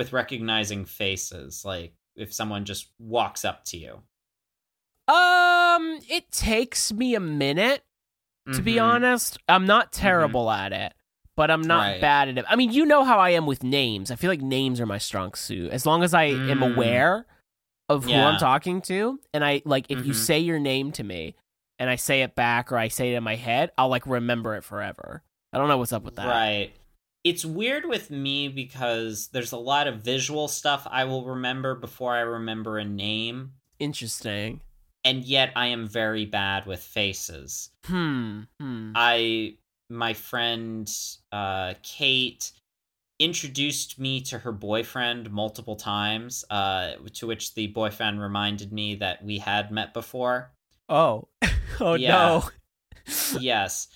With recognizing faces? Like, if someone just walks up to you? Um, it takes me a minute to be Mhm. honest. I'm not terrible at it, but I'm not Right. bad at it. I mean, you know how I am with names. I feel like names are my strong suit. As long as I am Mm. aware of who I'm talking to, and I like if you Mhm. say your name to me and I say it back or I say it in my head, I'll like remember it forever. I don't know what's up with that. Right. It's weird with me because there's a lot of visual stuff I will remember before I remember a name, Interesting. and yet I am very bad with faces. Hmm. Hmm. I my friend uh Kate introduced me to her boyfriend multiple times uh to which the boyfriend reminded me that we had met before. Oh. oh Yeah. no. yes.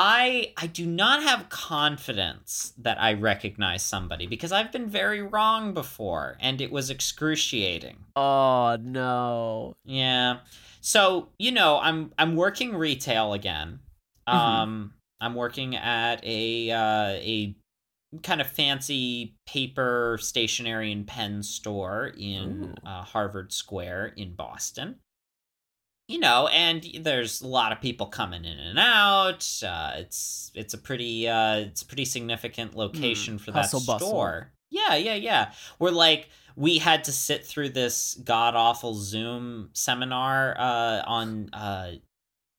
I I do not have confidence that I recognize somebody because I've been very wrong before and it was excruciating. Oh no. Yeah. So, you know, I'm I'm working retail again. Mhm. Um I'm working at a uh a kind of fancy paper stationery and pen store in uh, Harvard Square in Boston. You know, and there's a lot of people coming in and out. Uh, it's it's a pretty uh, it's a pretty significant location for that hustle bustle. store. Yeah, yeah, yeah. We're like we had to sit through this god awful Zoom seminar uh, on uh,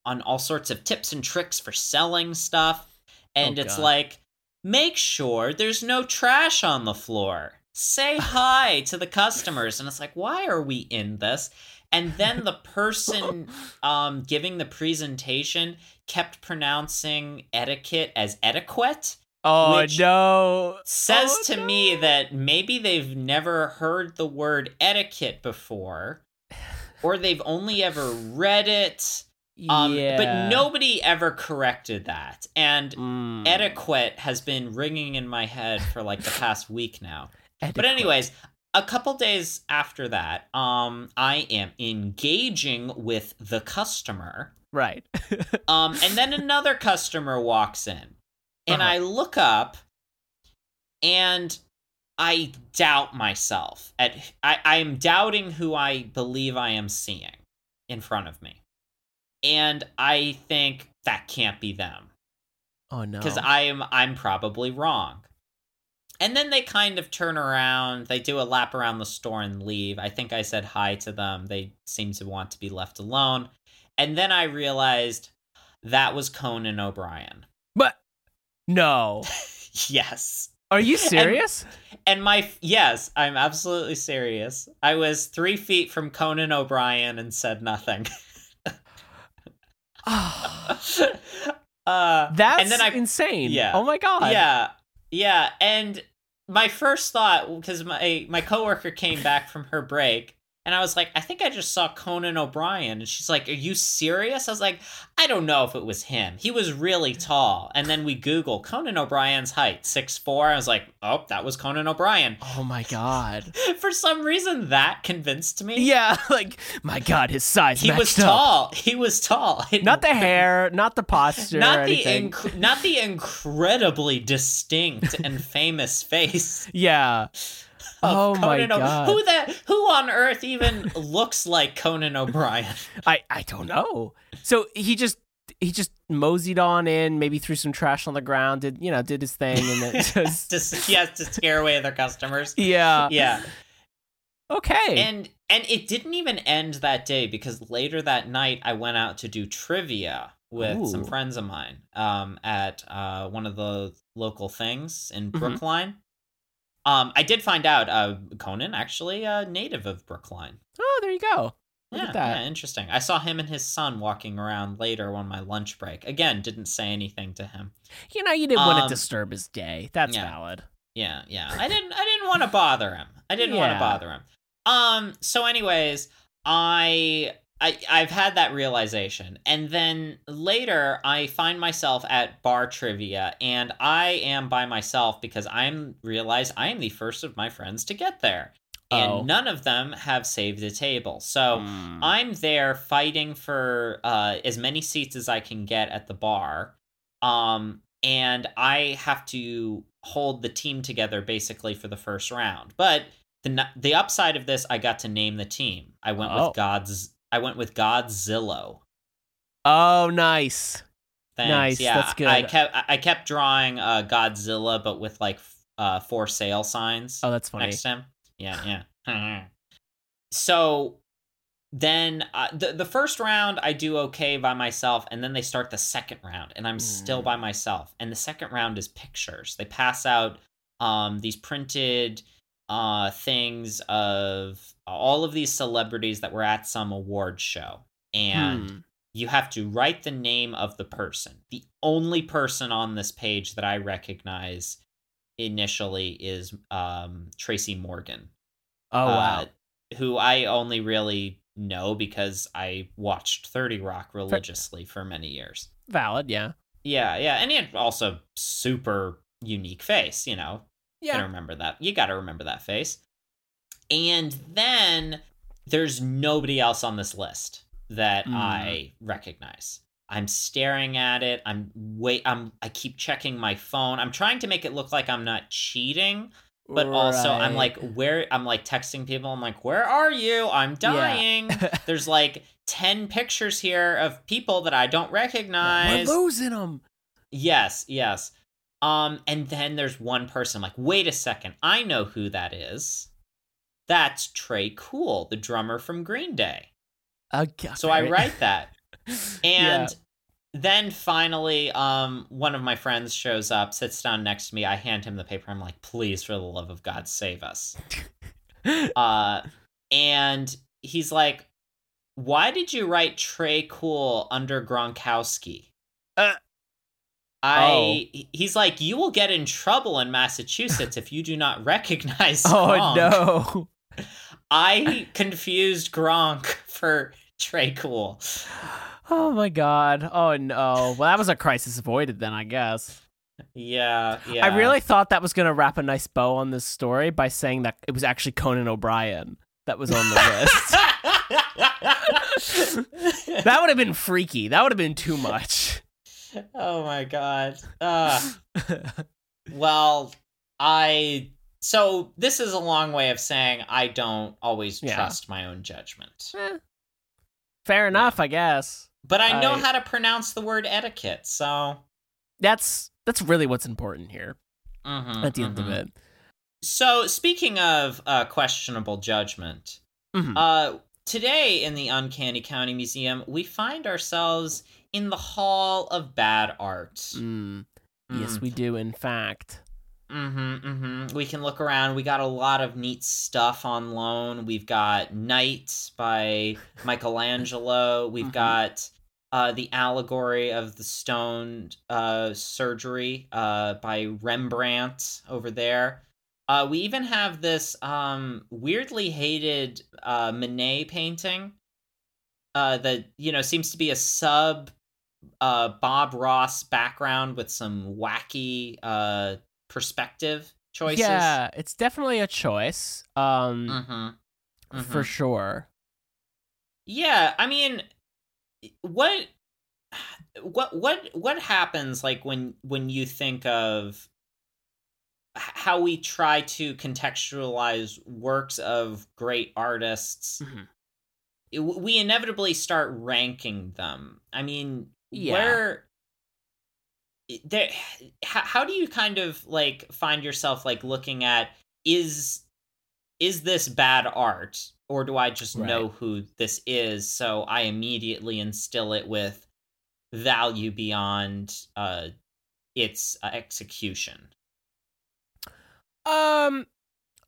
on all sorts of tips and tricks for selling stuff, and Oh, it's God. like make sure there's no trash on the floor. Say hi to the customers, and it's like, why are we in this? And then the person um, giving the presentation kept pronouncing etiquette as etiquette Oh Which no. says Oh, to me that maybe they've never heard the word etiquette before or they've only ever read it um yeah. but nobody ever corrected that and Mm. etiquette has been ringing in my head for like the past week now but anyways a couple days after that um i am engaging with the customer right. um, and then another customer walks in, and Uh-huh. I look up, and I doubt myself. At I, I am doubting who I believe I am seeing in front of me, and I think that can't be them oh no. because I am I'm probably wrong. And then they kind of turn around, they do a lap around the store and leave. I think I said hi to them. They seem to want to be left alone. And then I realized that was Conan O'Brien. But no. yes. Are you serious? And my yes, I'm absolutely serious. I was three feet from Conan O'Brien and said nothing. uh, That's and then I insane. Yeah. Oh my god. Yeah, yeah. And my first thought, because my my coworker came back from her break, and I was like, I think I just saw Conan O'Brien, and she's like, Are you serious? I was like, I don't know if it was him. He was really tall. And then we Google Conan O'Brien's height, six four. I was like, Oh, that was Conan O'Brien. Oh my god. For some reason, that convinced me. Yeah, like my god, his size. He was up. tall. He was tall. Not the hair, not the posture, or not the inc- not the incredibly distinct and famous face yeah. Oh my Conan O- God. Who that? Who on earth even looks like Conan O'Brien? I I don't know. So he just he just moseyed on in, maybe threw some trash on the ground, did you know, did his thing, and then just Just he has to scare away their customers. yeah. Yeah, Okay. and and it didn't even end that day because later that night I went out to do trivia with some friends of mine um, at uh, one of the local things in Mhm. Brookline. Um, I did find out uh, Conan actually a native of Brookline. Oh, there you go. Look yeah, at that. yeah, interesting. I saw him and his son walking around later on my lunch break. Again, didn't say anything to him. You know, you didn't want Um, to disturb his day. That's yeah. valid. Yeah, yeah. I didn't I didn't want to bother him. I didn't want to bother him. Um so anyways, I I I've had that realization. And then later I find myself at bar trivia and I am by myself because I'm realize I am the first of my friends to get there. And Oh. none of them have saved a table. So Mm. I'm there fighting for uh, as many seats as I can get at the bar. Um, and I have to hold the team together basically for the first round. But the the upside of this, I got to name the team. I went Oh. with God's. I went with Godzilla. oh, nice. Thanks. Nice, Yeah, that's good. I kept I- kept drawing uh, Godzilla, but with like uh, for sale signs Oh, that's funny. next time. Yeah, yeah. so then uh, the the first round I do okay by myself, and then they start the second round, and I'm still Mm. by myself. And the second round is pictures. They pass out um these printed uh things of all of these celebrities that were at some award show, and Hmm. you have to write the name of the person. The only person on this page that I recognize initially is um, Tracy Morgan. Oh, wow. uh, who I only really know because I watched 30 Rock religiously for many years. Valid, yeah. Yeah, yeah. And he had also super unique face, you know. You gotta Yeah. remember that. You gotta remember that face. And then there's nobody else on this list that Mm. I recognize. I'm staring at it. I'm wait I'm I keep checking my phone. I'm trying to make it look like I'm not cheating, but also I'm like where I'm like texting people. I'm like, "Where are you? I'm dying." There's like 10 pictures here of people that I don't We're recognize. losing them. Yes, yes. Um, and then there's one person. I'm like, wait a second, I know who that is. That's Tré Cool, the drummer from Green Day. Okay. So I write that. Yeah. And then finally, um, one of my friends shows up, sits down next to me. I hand him the paper. I'm like, please, for the love of God, save us. Uh, and he's like, why did you write Tré Cool under Gronkowski? Uh, Oh. I he's like, you will get in trouble in Massachusetts if you do not recognize oh no. I confused Gronk for Tré Cool. Oh my god. Oh no. Well, that was a crisis avoided then, I guess. Yeah, yeah. I really thought that was going to wrap a nice bow on this story by saying that it was actually Conan O'Brien that was on the list. that would have been freaky. That would have been too much. Oh my god. Uh, well, I so this is a long way of saying I don't always Yeah. trust my own judgment. Eh. Fair enough, I guess. But I know I- how to pronounce the word etiquette, so That's that's really what's important here mhm, at the end of mhm. it. So speaking of uh, questionable judgment, Mhm. uh, today in the Uncanny County Museum, we find ourselves in the Hall of Bad Art. Mm. Yes, Mm. we do. In fact. Mm-hmm, mm-hmm. We can look around. We got a lot of neat stuff on loan. We've got Night by Michelangelo. We've Mhm. got uh, the allegory of the stone uh, surgery uh, by Rembrandt over there. Uh, we even have this um, weirdly hated uh, Manet painting uh, that you know seems to be a sub uh, Bob Ross background with some wacky uh, perspective choices. Yeah, it's definitely a choice. Um, Mm-hmm. for sure. Yeah, I mean, what, what, what, what happens like when when you think of how we try to contextualize works of great artists? Mhm. it- we inevitably start ranking them. I mean, Yeah. where there how, how do you kind of like find yourself like looking at is is this bad art or do I just know who this is so I immediately instill it with value beyond uh its uh, execution. Um,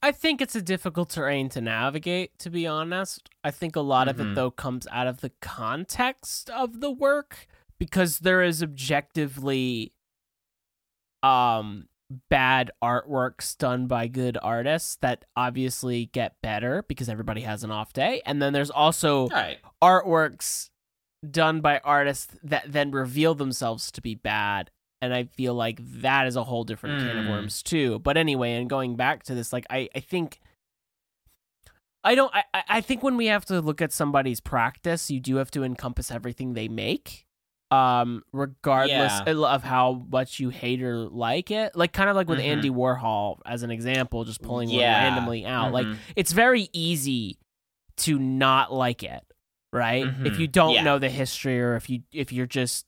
I think it's a difficult terrain to navigate. To be honest, I think a lot of Mhm. it though comes out of the context of the work because there is objectively, um, bad artworks done by good artists that obviously get better because everybody has an off day, and then there's also right. artworks done by artists that then reveal themselves to be bad and i feel like that is a whole different can of Mm. worms too but anyway and going back to this like i i think i don't I, I- think when we have to look at somebody's practice you do have to encompass everything they make um regardless Yeah. of how much you hate or like it like kind of like with Mhm. andy warhol as an example just pulling one Yeah. randomly out like Mhm. it's very easy to not like it right if Mhm. you don't Yeah. know the history or if you if you're just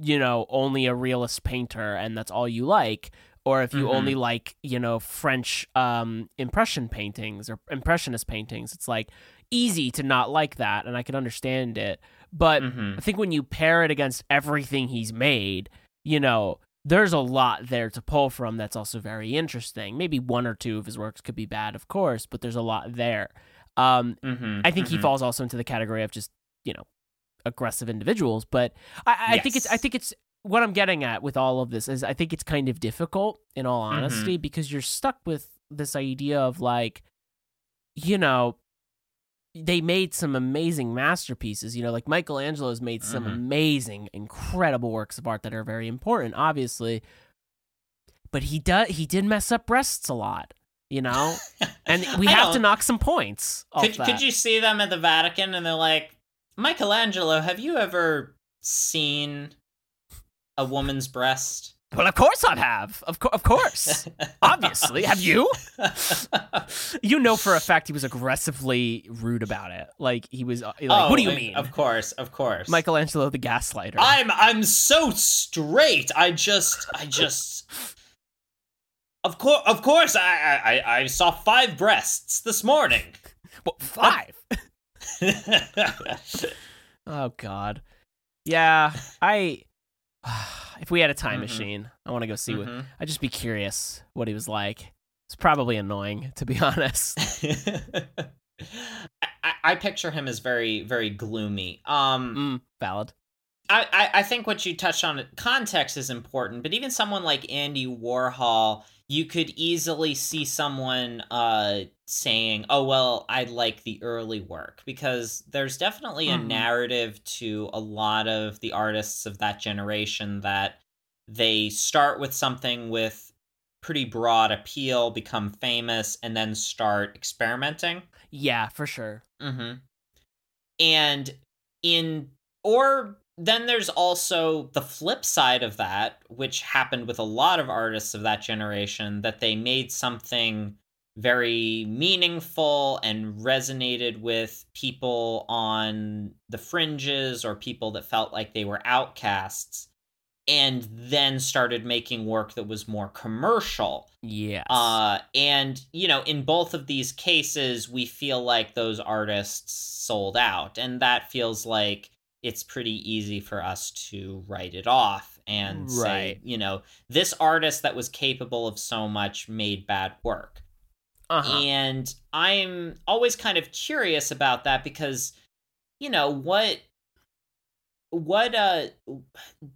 you know only a realist painter and that's all you like or if you Mhm. only like you know french um impression paintings or impressionist paintings it's like easy to not like that and i can understand it but Mhm. I think when you pair it against everything he's made, you know, there's a lot there to pull from that's also very interesting. Maybe one or two of his works could be bad, of course, but there's a lot there. Um, Mhm. I think he Mhm. falls also into the category of just, you know, aggressive individuals. But I, I think it's I think it's what I'm getting at with all of this is I think it's kind of difficult in all Mm-hmm. honesty because you're stuck with this idea of like, you know, they made some amazing masterpieces. You know, like Michelangelo's made some Mhm. amazing, incredible works of art that are very important, obviously. But he does he did mess up breasts a lot, you know, and we have to knock some points. Off Could, could you see them at the Vatican and they're like, Michelangelo, have you ever seen a woman's breast? Well, of course I have. Of, co- of course. Obviously. Have you? You know for a fact he was aggressively rude about it. Like he was uh, like, Oh, "What do you mean?" Of course, of course. Michelangelo the gaslighter. I'm I'm so straight. I just I just Of course of course I I I saw five breasts this morning. What, five. oh God. Yeah, I. If we had a time Mhm. machine, I want to go see what. Mhm. I'd just be curious what he was like. It's probably annoying, to be honest. I, I- I picture him as very very gloomy. Um Mm, valid. I, I, I think what you touched on context is important, but even someone like Andy Warhol, you could easily see someone uh saying, "Oh well, I like the early work," because there's definitely a Mhm. narrative to a lot of the artists of that generation that they start with something with pretty broad appeal, become famous, and then start experimenting. Yeah, for sure. Mm-hmm. And in or then there's also the flip side of that, which happened with a lot of artists of that generation, that they made something very meaningful and resonated with people on the fringes or people that felt like they were outcasts and then started making work that was more commercial Yes. uh, and you know, in both of these cases, we feel like those artists sold out, and that feels like it's pretty easy for us to write it off and say, Right. you know, this artist that was capable of so much made bad work. uh-huh. And I'm always kind of curious about that because, you know, what what uh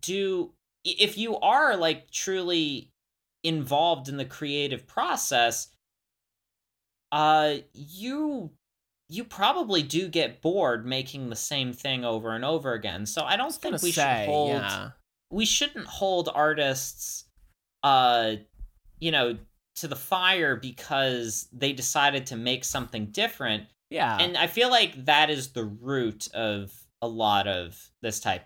do if you are like truly involved in the creative process, uh you you probably do get bored making the same thing over and over again. So I don't was think we say, should hold yeah. we shouldn't hold artists uh you know to the fire because they decided to make something different Yeah. and i feel like that is the root of a lot of this type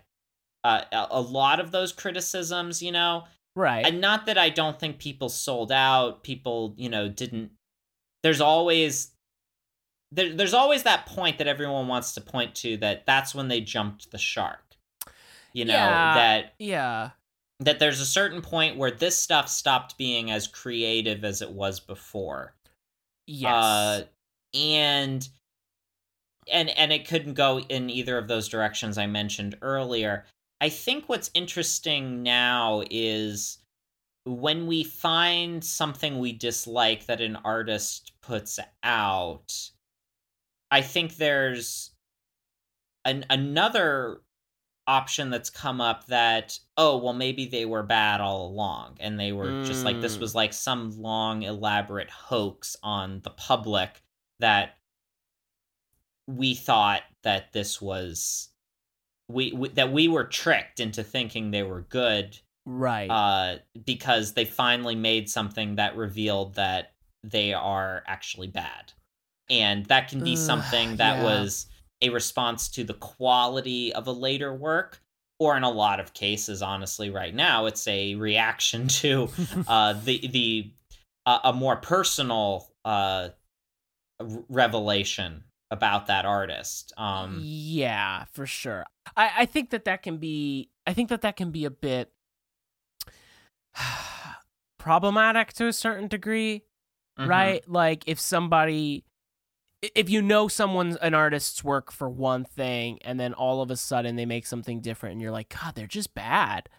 uh a a lot of those criticisms you know right. and not that i don't think people sold out people you know didn't there's always there, there's always that point that everyone wants to point to that that's when they jumped the shark you know Yeah. that yeah. that there's a certain point where this stuff stopped being as creative as it was before. Yes. Uh, and and and it couldn't go in either of those directions I mentioned earlier. I think what's interesting now is when we find something we dislike that an artist puts out, I think there's an another option that's come up that oh well maybe they were bad all along and they were just like this Mm. was like some long elaborate hoax on the public that we thought that this was we, we that we were tricked into thinking they were good Right. uh because they finally made something that revealed that they are actually bad and that can be Ugh, something that yeah. was a response to the quality of a later work or in a lot of cases honestly right now it's a reaction to uh the the uh, a more personal uh revelation about that artist um yeah, for sure. I, I think that that can be. I think that that can be a bit problematic to a certain degree, mhm. right? Like if somebody, if you know someone's an artist's work for one thing, and then all of a sudden they make something different, and you're like, God, they're just bad.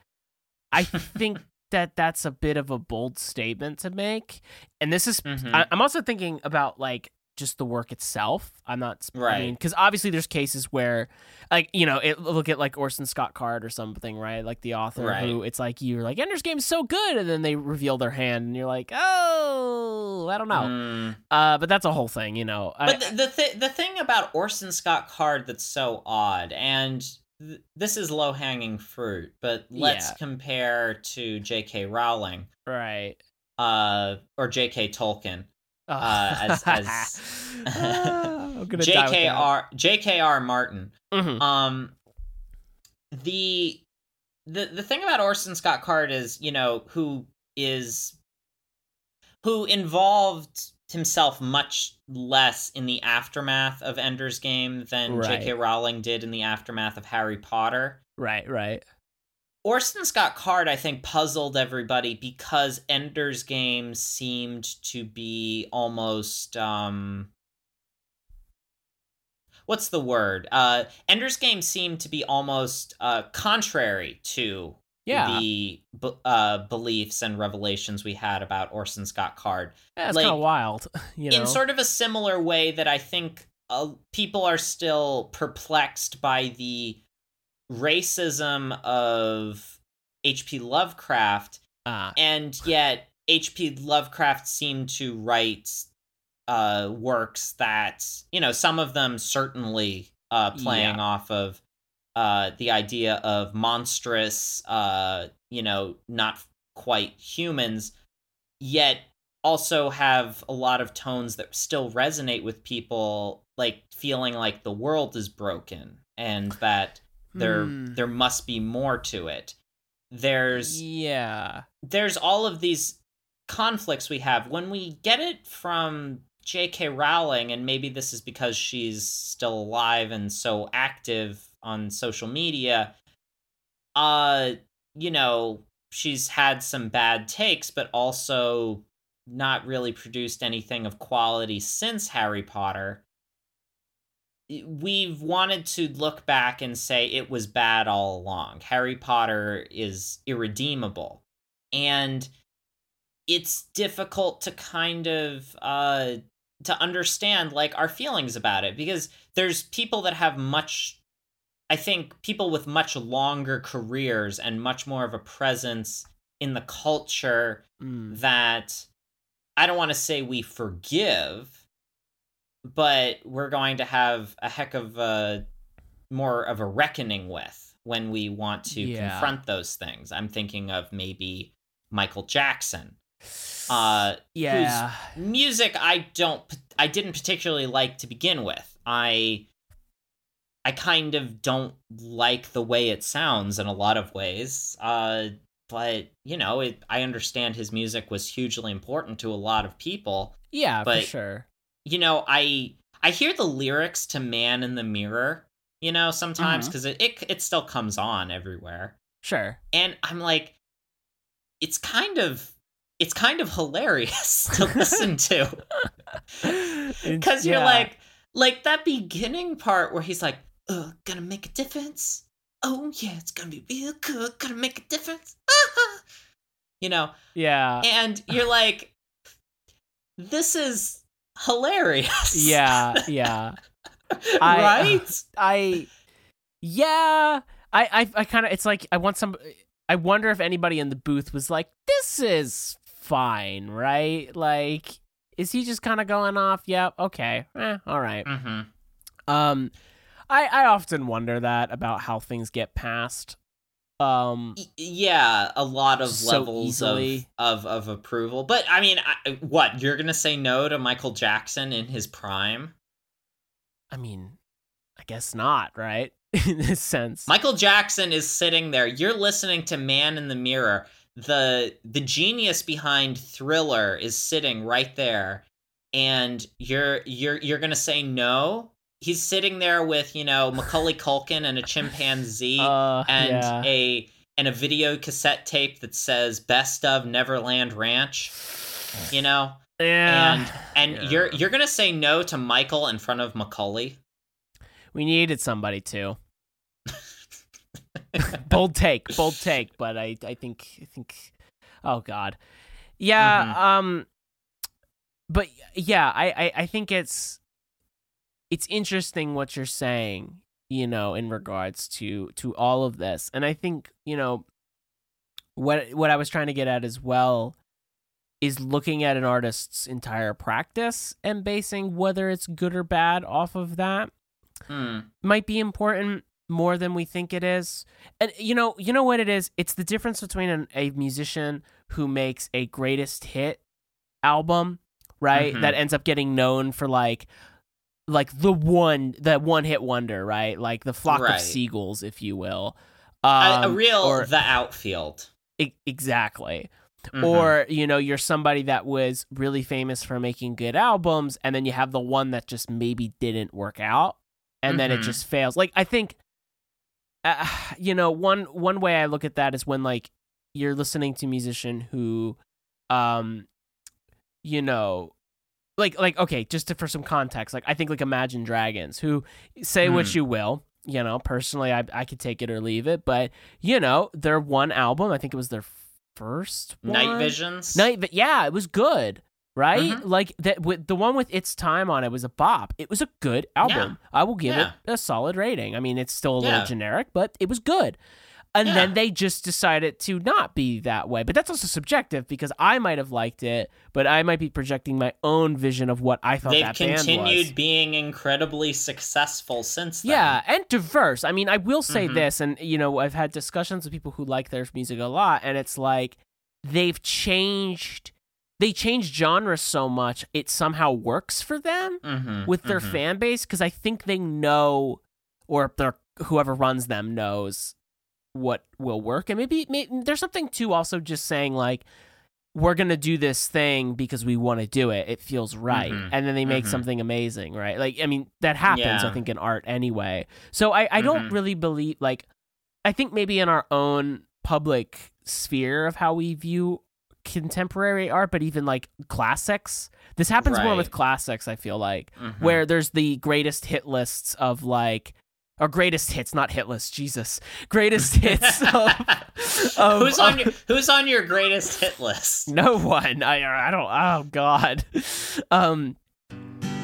I think that that's a bit of a bold statement to make, and this is Mhm. I, I'm also thinking about like just the work itself. I'm not I Right. mean, because obviously there's cases where, like you know, it, look at like Orson Scott Card or something, right? Like the author Right. who it's like you're like Ender's Game is so good, and then they reveal their hand, and you're like, oh, I don't know. Mm. Uh, but that's a whole thing, you know. I- But the the, th- the thing about Orson Scott Card that's so odd, and th- this is low hanging fruit, but let's Yeah. compare to J.K. Rowling, right. uh, or J.K. Tolkien. Uh, as- as- Ah, I'm gonna die with that. J.K.R. J.K.R. Martin. Mhm. Um, the the the thing about Orson Scott Card is, you know, who is who involved himself much less in the aftermath of Ender's Game than Right. J.K. Rowling did in the aftermath of Harry Potter. Right. Right. Orson Scott Card, I think, puzzled everybody because Ender's Game seemed to be almost um what's the word? Uh Ender's Game seemed to be almost uh contrary to Yeah. the b- uh beliefs and revelations we had about Orson Scott Card yeah it's like, kind of wild. You know. in sort of a similar way that I think uh, people are still perplexed by the racism of H.P. Lovecraft, Ah. and yet H.P. Lovecraft seemed to write uh, works that, you know, some of them certainly uh, playing Yeah. off of uh, the idea of monstrous, uh, you know, not quite humans, yet also have a lot of tones that still resonate with people, like feeling like the world is broken and that there Hmm. there must be more to it. There's yeah. there's all of these conflicts we have when we get it from J.K. Rowling, and maybe this is because she's still alive and so active on social media. Uh, you know, she's had some bad takes, but also not really produced anything of quality since Harry Potter. We've wanted to look back and say it was bad all along. Harry Potter is irredeemable. And it's difficult to kind of uh to understand like our feelings about it because there's people that have much I think people with much longer careers and much more of a presence in the culture Mm. that I don't want to say we forgive, but we're going to have a heck of a more of a reckoning with when we want to Yeah. confront those things. I'm thinking of maybe Michael Jackson. Uh Yeah. music I don't I didn't particularly like to begin with. I I kind of don't like the way it sounds in a lot of ways. Uh but you know, it I understand his music was hugely important to a lot of people. Yeah, for but- sure. You know, I I hear the lyrics to Man in the Mirror, you know, sometimes Mm-hmm. cuz it, it it still comes on everywhere. Sure. And I'm like it's kind of it's kind of hilarious to listen to. Because you're Yeah. like, like that beginning part where he's like, uh, gonna make a difference. Oh yeah, it's gonna be real good. Gonna make a difference. Ah-ha." you know, Yeah. and you're like, this is hilarious. Yeah, yeah. I- right? I yeah, I I, I kind of it's like I want some I wonder if anybody in the booth was like this is fine, right? Like is he just kind of going off? Yep, okay. Eh, all right. mm-hmm. Um I I often wonder that about how things get passed. Um yeah, a lot of So levels of, of of approval. But I mean, I, what you're gonna say no to Michael Jackson in his prime? I mean, I guess not, right? in this sense. Michael Jackson is sitting there. You're listening to Man in the Mirror. The the genius behind Thriller is sitting right there, and you're you're you're gonna say no. He's sitting there with you know Macaulay Culkin and a chimpanzee uh, and yeah. a and a video cassette tape that says "Best of Neverland Ranch." You know, yeah. and Yeah. you're you're gonna say no to Michael in front of Macaulay. We needed somebody to. bold take, bold take, but I I think I think oh god. Yeah, Mhm. um but yeah, I, I I think it's it's interesting what you're saying, you know, in regards to to all of this. And I think, you know, what what I was trying to get at as well is looking at an artist's entire practice and basing whether it's good or bad off of that Hmm. might be important more than we think it is. And you know, you know what it is? It's the difference between an, a musician who makes a greatest hit album, right? Mhm. That ends up getting known for like like the one that one hit wonder, right? Like the flock Right. of seagulls, if you will. A- a, Um, real or- the outfield. e- exactly. Mhm. Or, you know, you're somebody that was really famous for making good albums, and then you have the one that just maybe didn't work out, and then it Mhm. just fails. Like, I think, uh, you know, one one way I look at that is when like you're listening to a musician who, um, you know, like like okay, just to, for some context, like I think like Imagine Dragons, who say what Mm. you will. You know, personally, I I could take it or leave it, but you know, their one album, I think it was their first Night visions. Night, yeah, it was good, right? Mhm. Like that. With the one with its time on it was a bop. It was a good album. I will give Yeah. it a solid rating. I mean, it's still a little Yeah. generic, but it was good. And Yeah. then they just decided to not be that way. But that's also subjective because I might have liked it, but I might be projecting my own vision of what I thought They've that band was. continued being incredibly successful since then. Yeah, and diverse. I mean, I will say Mhm. this, and you know, I've had discussions with people who like their music a lot, and it's like they've changed. They change genres so much it somehow works for them Mhm, with their mhm. fan base because I think they know, or their whoever runs them knows what will work, and maybe, maybe there's something to also just saying like. We're gonna do this thing because we want to do it. It feels right, Mhm, and then they make mhm. something amazing, right? Like, I mean, that happens. I think in art anyway. So I, I don't Mhm. really believe like I think maybe in our own public sphere of how we view contemporary art, but even like classics. This happens more with classics, I feel like, Mhm. where there's the greatest hit lists of like or greatest hits, not hit lists, Jesus. Greatest hits of, of who's on your Who's on your greatest hit list? no one. I I don't oh god. Um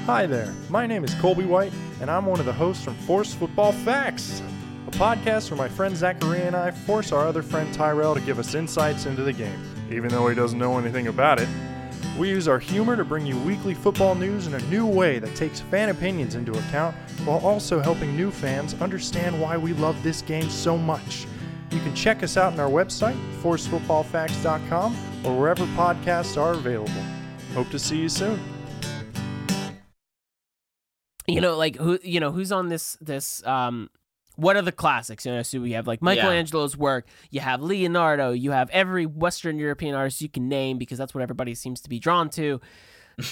Hi there, my name is Colby White, and I'm one of the hosts from Force Football Facts, a podcast where my friend Zachary and I force our other friend Tyrell to give us insights into the game. Even though he doesn't know anything about it, we use our humor to bring you weekly football news in a new way that takes fan opinions into account while also helping new fans understand why we love this game so much. You can check us out on our website, forcefootballfacts.com, or wherever podcasts are available. Hope to see you soon. you know like who you know who's on this this um what are the classics? You know so we have like michelangelo's work. You have leonardo. You have every western european artist you can name because that's what everybody seems to be drawn to.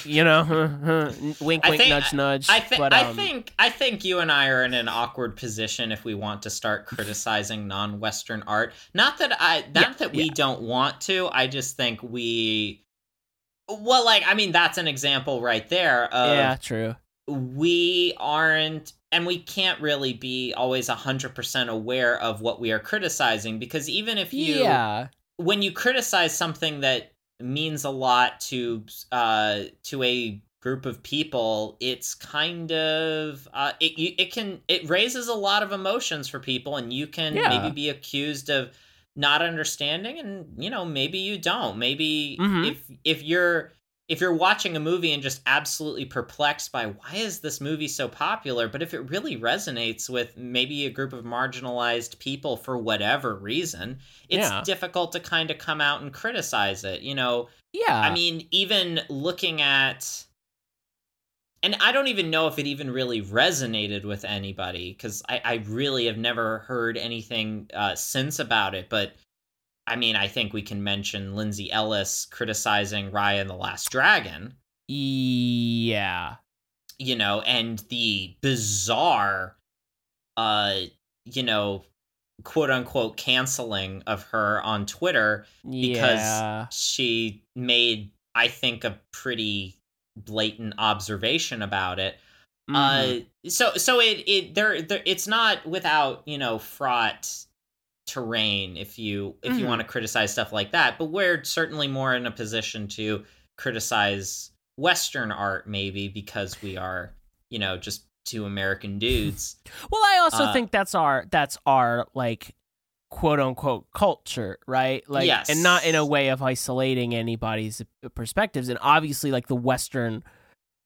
You know? Wink wink think- nudge nudge. I think but I um, think I think you and I are in an awkward position if we want to start criticizing non-Western art. Not that I not Yeah, that we yeah. don't want to. I just think we well like I mean that's an example right there of yeah true we aren't and we can't really be always 100% aware of what we are criticizing because even if you yeah when you criticize something that means a lot to uh to a group of people it's kind of uh it you- it can it raises a lot of emotions for people and you can Yeah. maybe be accused of not understanding and you know maybe you don't maybe Mhm. if if you're if you're watching a movie and just absolutely perplexed by why is this movie so popular but if it really resonates with maybe a group of marginalized people for whatever reason it's Yeah. difficult to kind of come out and criticize it you know Yeah. I mean, even looking at, and I don't even know if it even really resonated with anybody because I, I really have never heard anything uh, since about it. But I mean, I think we can mention Lindsay Ellis criticizing Raya and the Last Dragon, yeah. you know, and the bizarre, uh, you know, quote unquote canceling of her on Twitter because yeah. she made i think a pretty blatant observation about it Mhm. uh so so it it there, there it's not without you know fraught terrain if you if you Mhm. want to criticize stuff like that but we're certainly more in a position to criticize western art maybe because we are you know just two american dudes Well, I also Uh, think that's our that's our like quote unquote culture, right? Like Yes. and not in a way of isolating anybody's perspectives and obviously like the western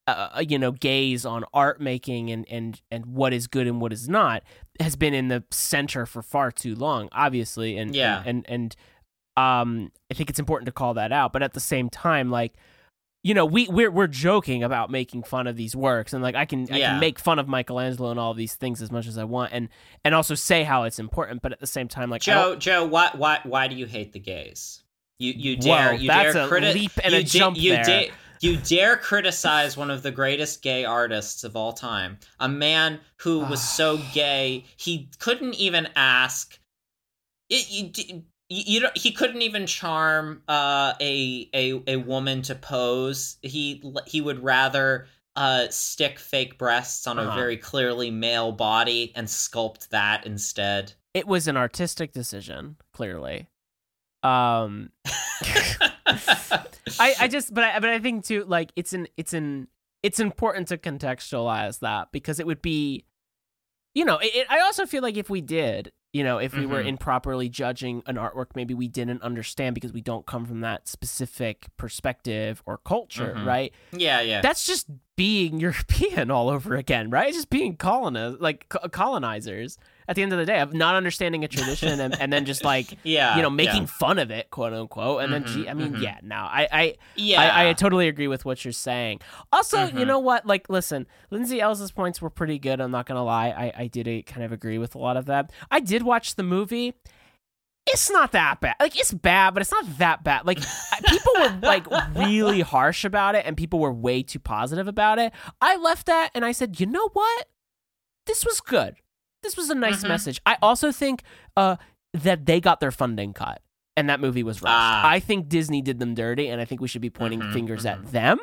uh, you know gaze on art making and and and what is good and what is not has been in the center for far too long obviously and Yeah. and and, and um I think it's important to call that out but at the same time like you know we we're we're joking about making fun of these works and like I can I can make fun of Michelangelo and all these things as much as I want and and also say how it's important but at the same time like Joe, Joe, why, why, why do you hate the gays? You, you dare, Well, you that's dare a criti- leap and you a jump you there. da- you dare criticize one of the greatest gay artists of all time, a man who was so gay he couldn't even ask. It, you, you, you don't, he couldn't even charm uh, a a a woman to pose. He he would rather uh, stick fake breasts on a Uh-huh. very clearly male body and sculpt that instead. it was an artistic decision clearly um I, I just but I but I think too like it's an it's an it's important to contextualize that because it would be you know it, it- I also feel like if we did you know if we were Mhm. improperly judging an artwork maybe we didn't understand because we don't come from that specific perspective or culture Mhm. right yeah, yeah. that's just being European all over again, right? It's just being coloniz like colonizers at the end of the day of not understanding a tradition and, and then just like yeah, you know making yeah. fun of it, quote unquote. And then, Mhm, gee, I mean, mhm. yeah, no, I I, yeah. I I totally agree with what you're saying. Also, you Mhm. know what? Like, listen, Lindsay Ellis's points were pretty good. I'm not gonna lie. I I did uh, kind of agree with a lot of that. I did watch the movie. It's not that bad. Like it's bad, but it's not that bad. Like people were like really harsh about it, and people were way too positive about it. I left that, and I said, you know what? This was good. This was a nice Mhm. message. I also think uh, that they got their funding cut, and that movie was rushed. Ah. I think Disney did them dirty, and I think we should be pointing Mhm, fingers mhm. at them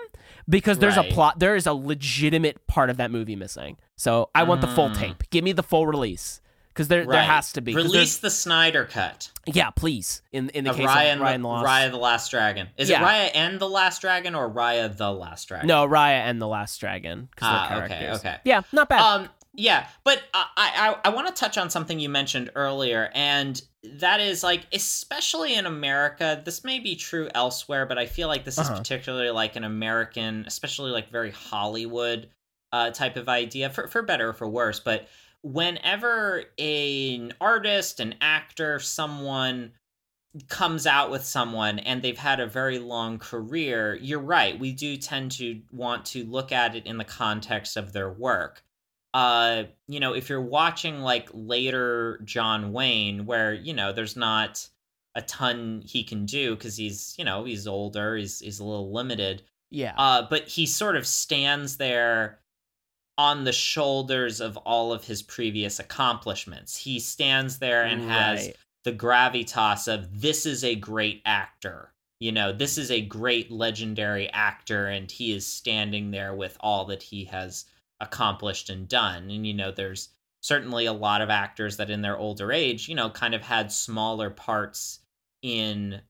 because there's Right. a plot. There is a legitimate part of that movie missing. So I want the full Mm. tape. Give me the full release. Because there, there has to be Release the Snyder cut yeah, please. In in the of case Raya, of Ryan the, Lost. Raya the Last Dragon. Is Yeah. it Raya and the Last Dragon or Raya the Last Dragon? No, Raya and the Last Dragon. Ah, okay, characters. okay. Yeah, not bad. Um, yeah, but I I, I want to touch on something you mentioned earlier, and that is like, especially in America, this may be true elsewhere, but I feel like this is Uh-huh. particularly like an American, especially like very Hollywood uh, type of idea, for for better or for worse. But whenever an artist, an actor, someone comes out with someone and they've had a very long career, you're right. We do tend to want to look at it in the context of their work. Uh, you know, if you're watching like later John Wayne, where you know there's not a ton he can do because he's you know he's older, he's he's a little limited. yeah. Uh, but he sort of stands there on the shoulders of all of his previous accomplishments. He stands there and has the gravitas of this is a great actor. You know, this is a great legendary actor, and he is standing there with all that he has accomplished and done. And, you know, there's certainly a lot of actors that in their older age, you know, kind of had smaller parts in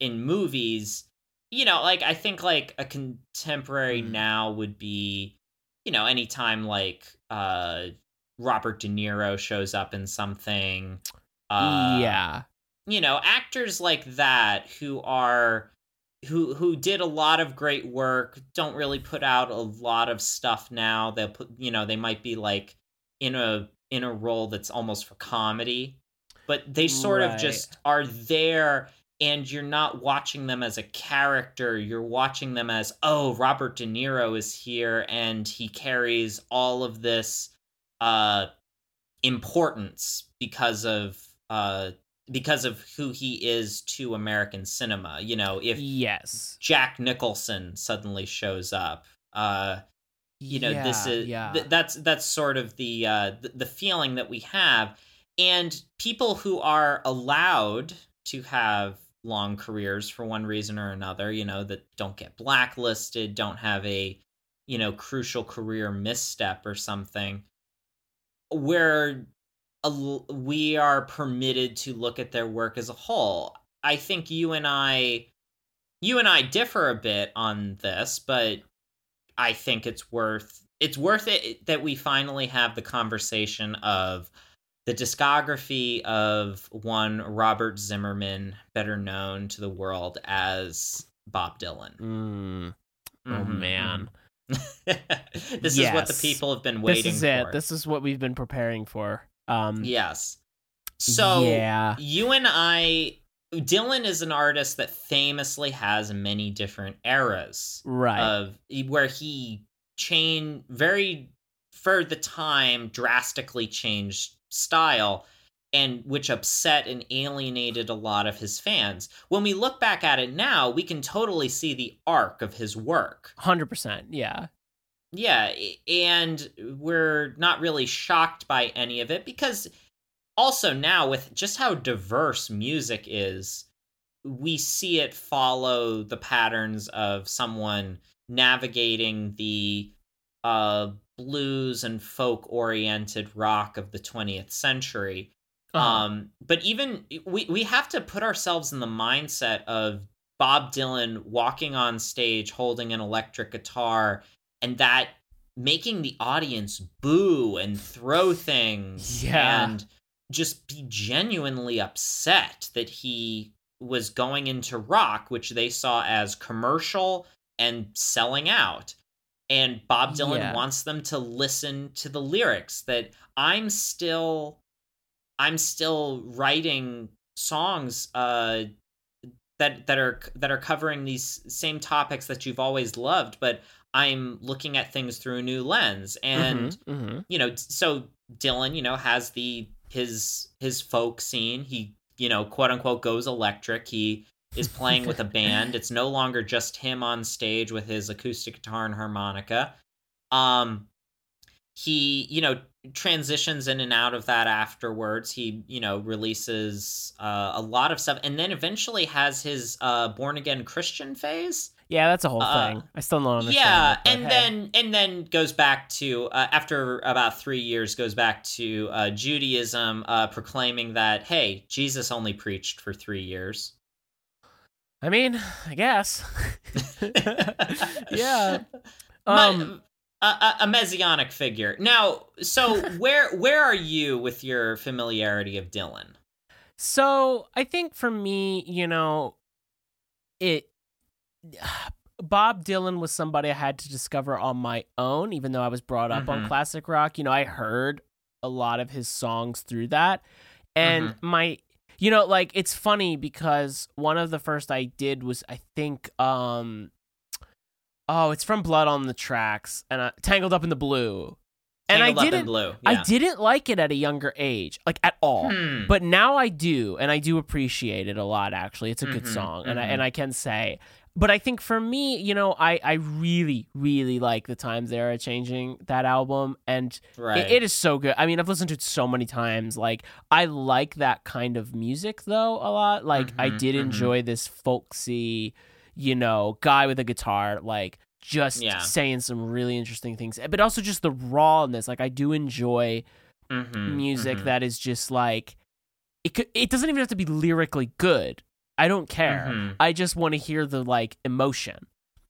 in movies you know like i think like a contemporary Mm. now would be you know anytime like uh robert de niro shows up in something uh yeah. you know actors like that who are who who did a lot of great work don't really put out a lot of stuff now. They'll put you know they might be like in a in a role that's almost for comedy but they sort of just are there and you're not watching them as a character. You're watching them as oh robert de niro is here and he carries all of this uh importance because of uh because of who he is to American cinema. You know, if yes. Jack Nicholson suddenly shows up, uh, you know, this is yeah. th- that's that's sort of the uh, the, the feeling that we have, and people who are allowed to have long careers for one reason or another, you know, that don't get blacklisted, don't have a you know crucial career misstep or something, where a we are permitted to look at their work as a whole. I think you and I you and I differ a bit on this, but I think it's worth it's worth it that we finally have the conversation of the discography of one Robert Zimmerman, better known to the world as Bob Dylan. Mm. Oh Mhm, man. mhm. this is what the people have been waiting This is for. it. This is what we've been preparing for. Um yes. So yeah. you and I Dylan is an artist that famously has many different eras Right. of where he changed very for the time drastically changed style and which upset and alienated a lot of his fans. When we look back at it now, we can totally see the arc of his work. 100%. Yeah. Yeah, and we're not really shocked by any of it because also now with just how diverse music is, we see it follow the patterns of someone navigating the uh blues and folk oriented rock of the 20th century. Uh-huh. Um, but even we we have to put ourselves in the mindset of Bob Dylan walking on stage holding an electric guitar and that making the audience boo and throw things Yeah. and just be genuinely upset that he was going into rock which they saw as commercial and selling out and Bob Dylan Yeah. wants them to listen to the lyrics that I'm still I'm still writing songs uh that that are that are covering these same topics that you've always loved but I'm looking at things through a new lens. And Mhm, mhm. you know so Dylan you know has the his his folk scene. He you know quote unquote goes electric. He is playing with a band. It's no longer just him on stage with his acoustic guitar and harmonica. Um he you know transitions in and out of that afterwards. He you know releases uh, a lot of stuff and then eventually has his uh born again christian phase Yeah, that's a whole Uh, thing. I still don't understand. yeah and hey. then and then goes back to uh, after about three years goes back to uh, judaism uh, proclaiming that hey jesus only preached for three years I mean, I guess. yeah. Um a, a, a messianic figure now so where where are you with your familiarity of dylan So I think for me, you know, it Bob Dylan was somebody I had to discover on my own, even though I was brought up on Mhm. classic rock. You know, I heard a lot of his songs through that. And my you know, like it's funny because one of the first I did was I think um oh, it's from Blood on the Tracks and uh, Tangled Up in the Blue. And I Tangled Up in didn't blue I didn't like it at a younger age, like at all. Hmm. But now I do, and I do appreciate it a lot. Actually, it's a good Mhm, song, and I mhm. and I can say. But I think for me, you know, I I really really like the times they are changing that album, and right it, it is so good. I mean, I've listened to it so many times. Like I like that kind of music though a lot. Like I Mhm, did mhm. enjoy this folksy, you know, guy with a guitar, like just Yeah. saying some really interesting things, but also just the rawness. Like I do enjoy Mhm, music mhm. that is just like it could, it doesn't even have to be lyrically good I don't care. Mhm. I just want to hear the like emotion.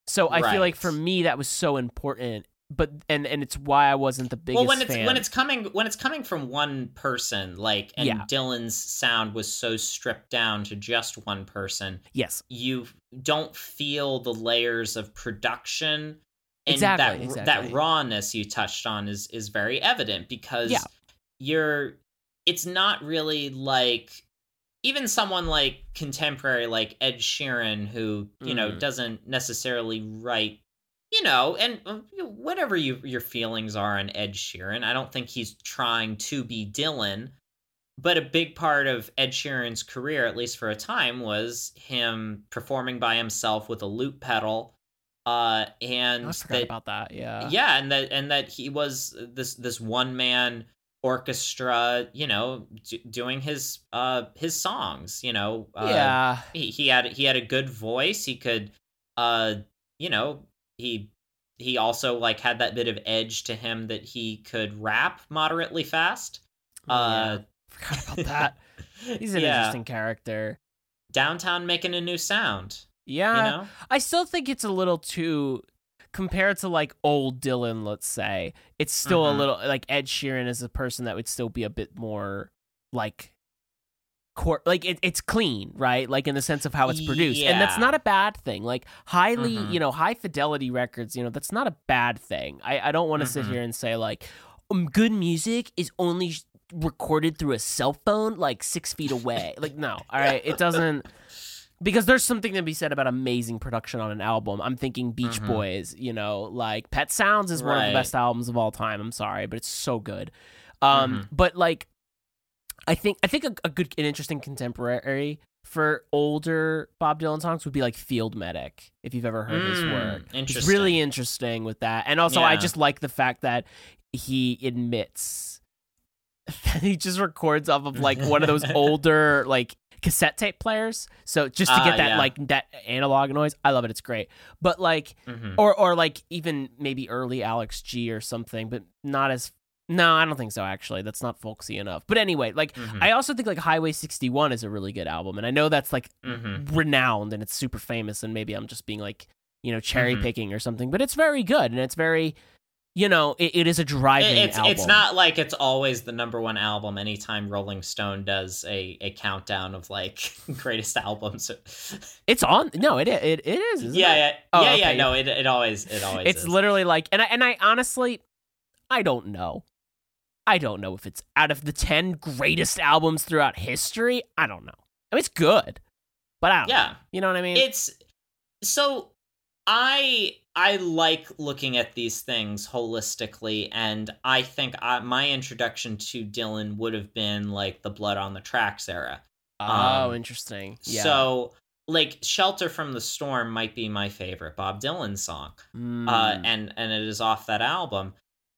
So I feel like for me that was so important. But and and it's why I wasn't the biggest well when it's fan. when it's coming when it's coming from one person like and Yeah. dylan's sound was so stripped down to just one person yes, you don't feel the layers of production and Exactly, that exactly. that rawness you touched on is is very evident because Yeah. you're it's not really like even someone like contemporary like Ed Sheeran who you know Mhm. doesn't necessarily write you know and uh, whatever you, your feelings are on Ed Sheeran I don't think he's trying to be Dylan but a big part of Ed Sheeran's career, at least for a time, was him performing by himself with a loop pedal. Uh, and I forgot that, about that. Yeah. yeah, and that and that he was this this one man orchestra, you know, d- doing his uh his songs. You know, uh, yeah. he, he had he had a good voice. He could, uh, you know, he he also like had that bit of edge to him that he could rap moderately fast. Uh, yeah. Forgot about that. He's an yeah. interesting character. downtown making a new sound. Yeah. You know, I still think it's a little too compared to like old Dylan, let's say. It's still Mhm. a little like Ed Sheeran is a person that would still be a bit more like court like it, it's clean, right? Like in the sense of how it's produced. And that's not a bad thing. Like highly, Mhm. you know, high fidelity records, you know, that's not a bad thing. I, I don't want to sit Mhm. here and say like um, good music is only recorded through a cell phone like six feet away. like no, all right, it doesn't because there's something to be said about amazing production on an album. I'm thinking Beach Mhm. Boys, you know, like Pet Sounds is one of the best albums of all time. I'm sorry, but it's so good. Um, Mhm. but like, I think I think a, a good, an interesting contemporary for older Bob Dylan songs would be like Field Medic. If you've ever heard his Mm, work, it's interesting. really interesting with that. And also, I just like the fact that he admits he just records off of like one of those older like cassette tape players. So just to Ah, get that yeah. like that analog noise, I love it. It's great. But like Mhm. or or like even maybe early Alex G or something, but not as no, I don't think so actually. That's not folksy enough. But anyway, like Mhm. I also think like Highway 61 is a really good album and I know that's like Mhm. renowned and it's super famous and maybe I'm just being like, you know, cherry Mhm. picking or something, but it's very good and it's very you know, it, it is a driving it's album. it's not like it's always the number one album anytime Rolling Stone does a, a countdown of like greatest albums. It's on. No, it it, it is. isn't yeah, it? yeah, Oh, yeah, yeah. No, it it always it always It's is. literally like, and I and I honestly, I don't know. I don't know if it's out of the ten greatest albums throughout history. I don't know. I mean, it's good, but I don't. know. yeah. You know what I mean? It's so I I like looking at these things holistically, and I think I, my introduction to Dylan would have been like the Blood on the Tracks era. oh, um, interesting. Yeah. So like Shelter from the Storm might be my favorite Bob Dylan song. Mm. uh, and and it is off that album.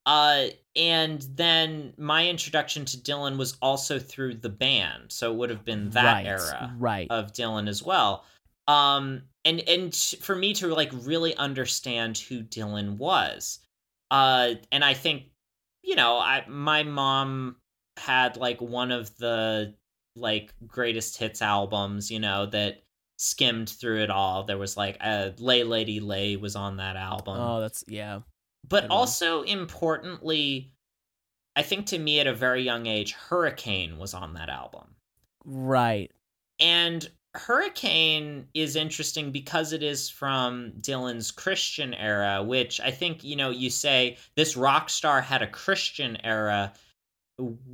Uh, and then my introduction to Dylan was also through the band, so it would have been that right, era right? of Dylan as well. Um, and and for me to like really understand who Dylan was, uh, and I think you know, I my mom had like one of the like greatest hits albums, you know, that skimmed through it all. There was like uh, Lay Lady Lay was on that album oh, that's yeah. but also importantly i think to me at a very young age hurricane was on that album Right. and hurricane is interesting because it is from dylan's christian era which i think you know you say this rock star had a christian era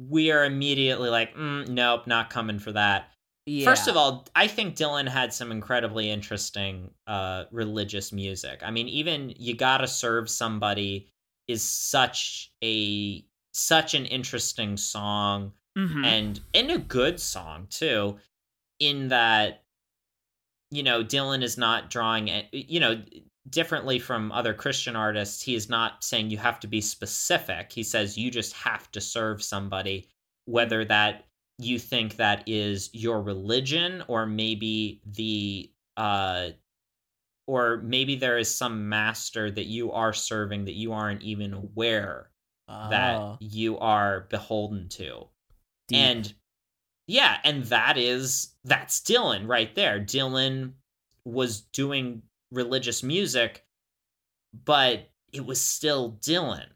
we are immediately like mm, nope not coming for that Yeah. First of all, I think Dylan had some incredibly interesting uh, religious music. I mean, even "You Gotta Serve Somebody" is such a such an interesting song Mhm. and and a good song too. In that, you know, Dylan is not drawing it. You know, differently from other Christian artists, he is not saying you have to be specific. He says you just have to serve somebody, whether that you think that is your religion or maybe the uh or maybe there is some master that you are serving that you aren't even aware Oh, that you are beholden to deep. and yeah, and that is that's Dylan right there. Dylan was doing religious music, but it was still Dylan.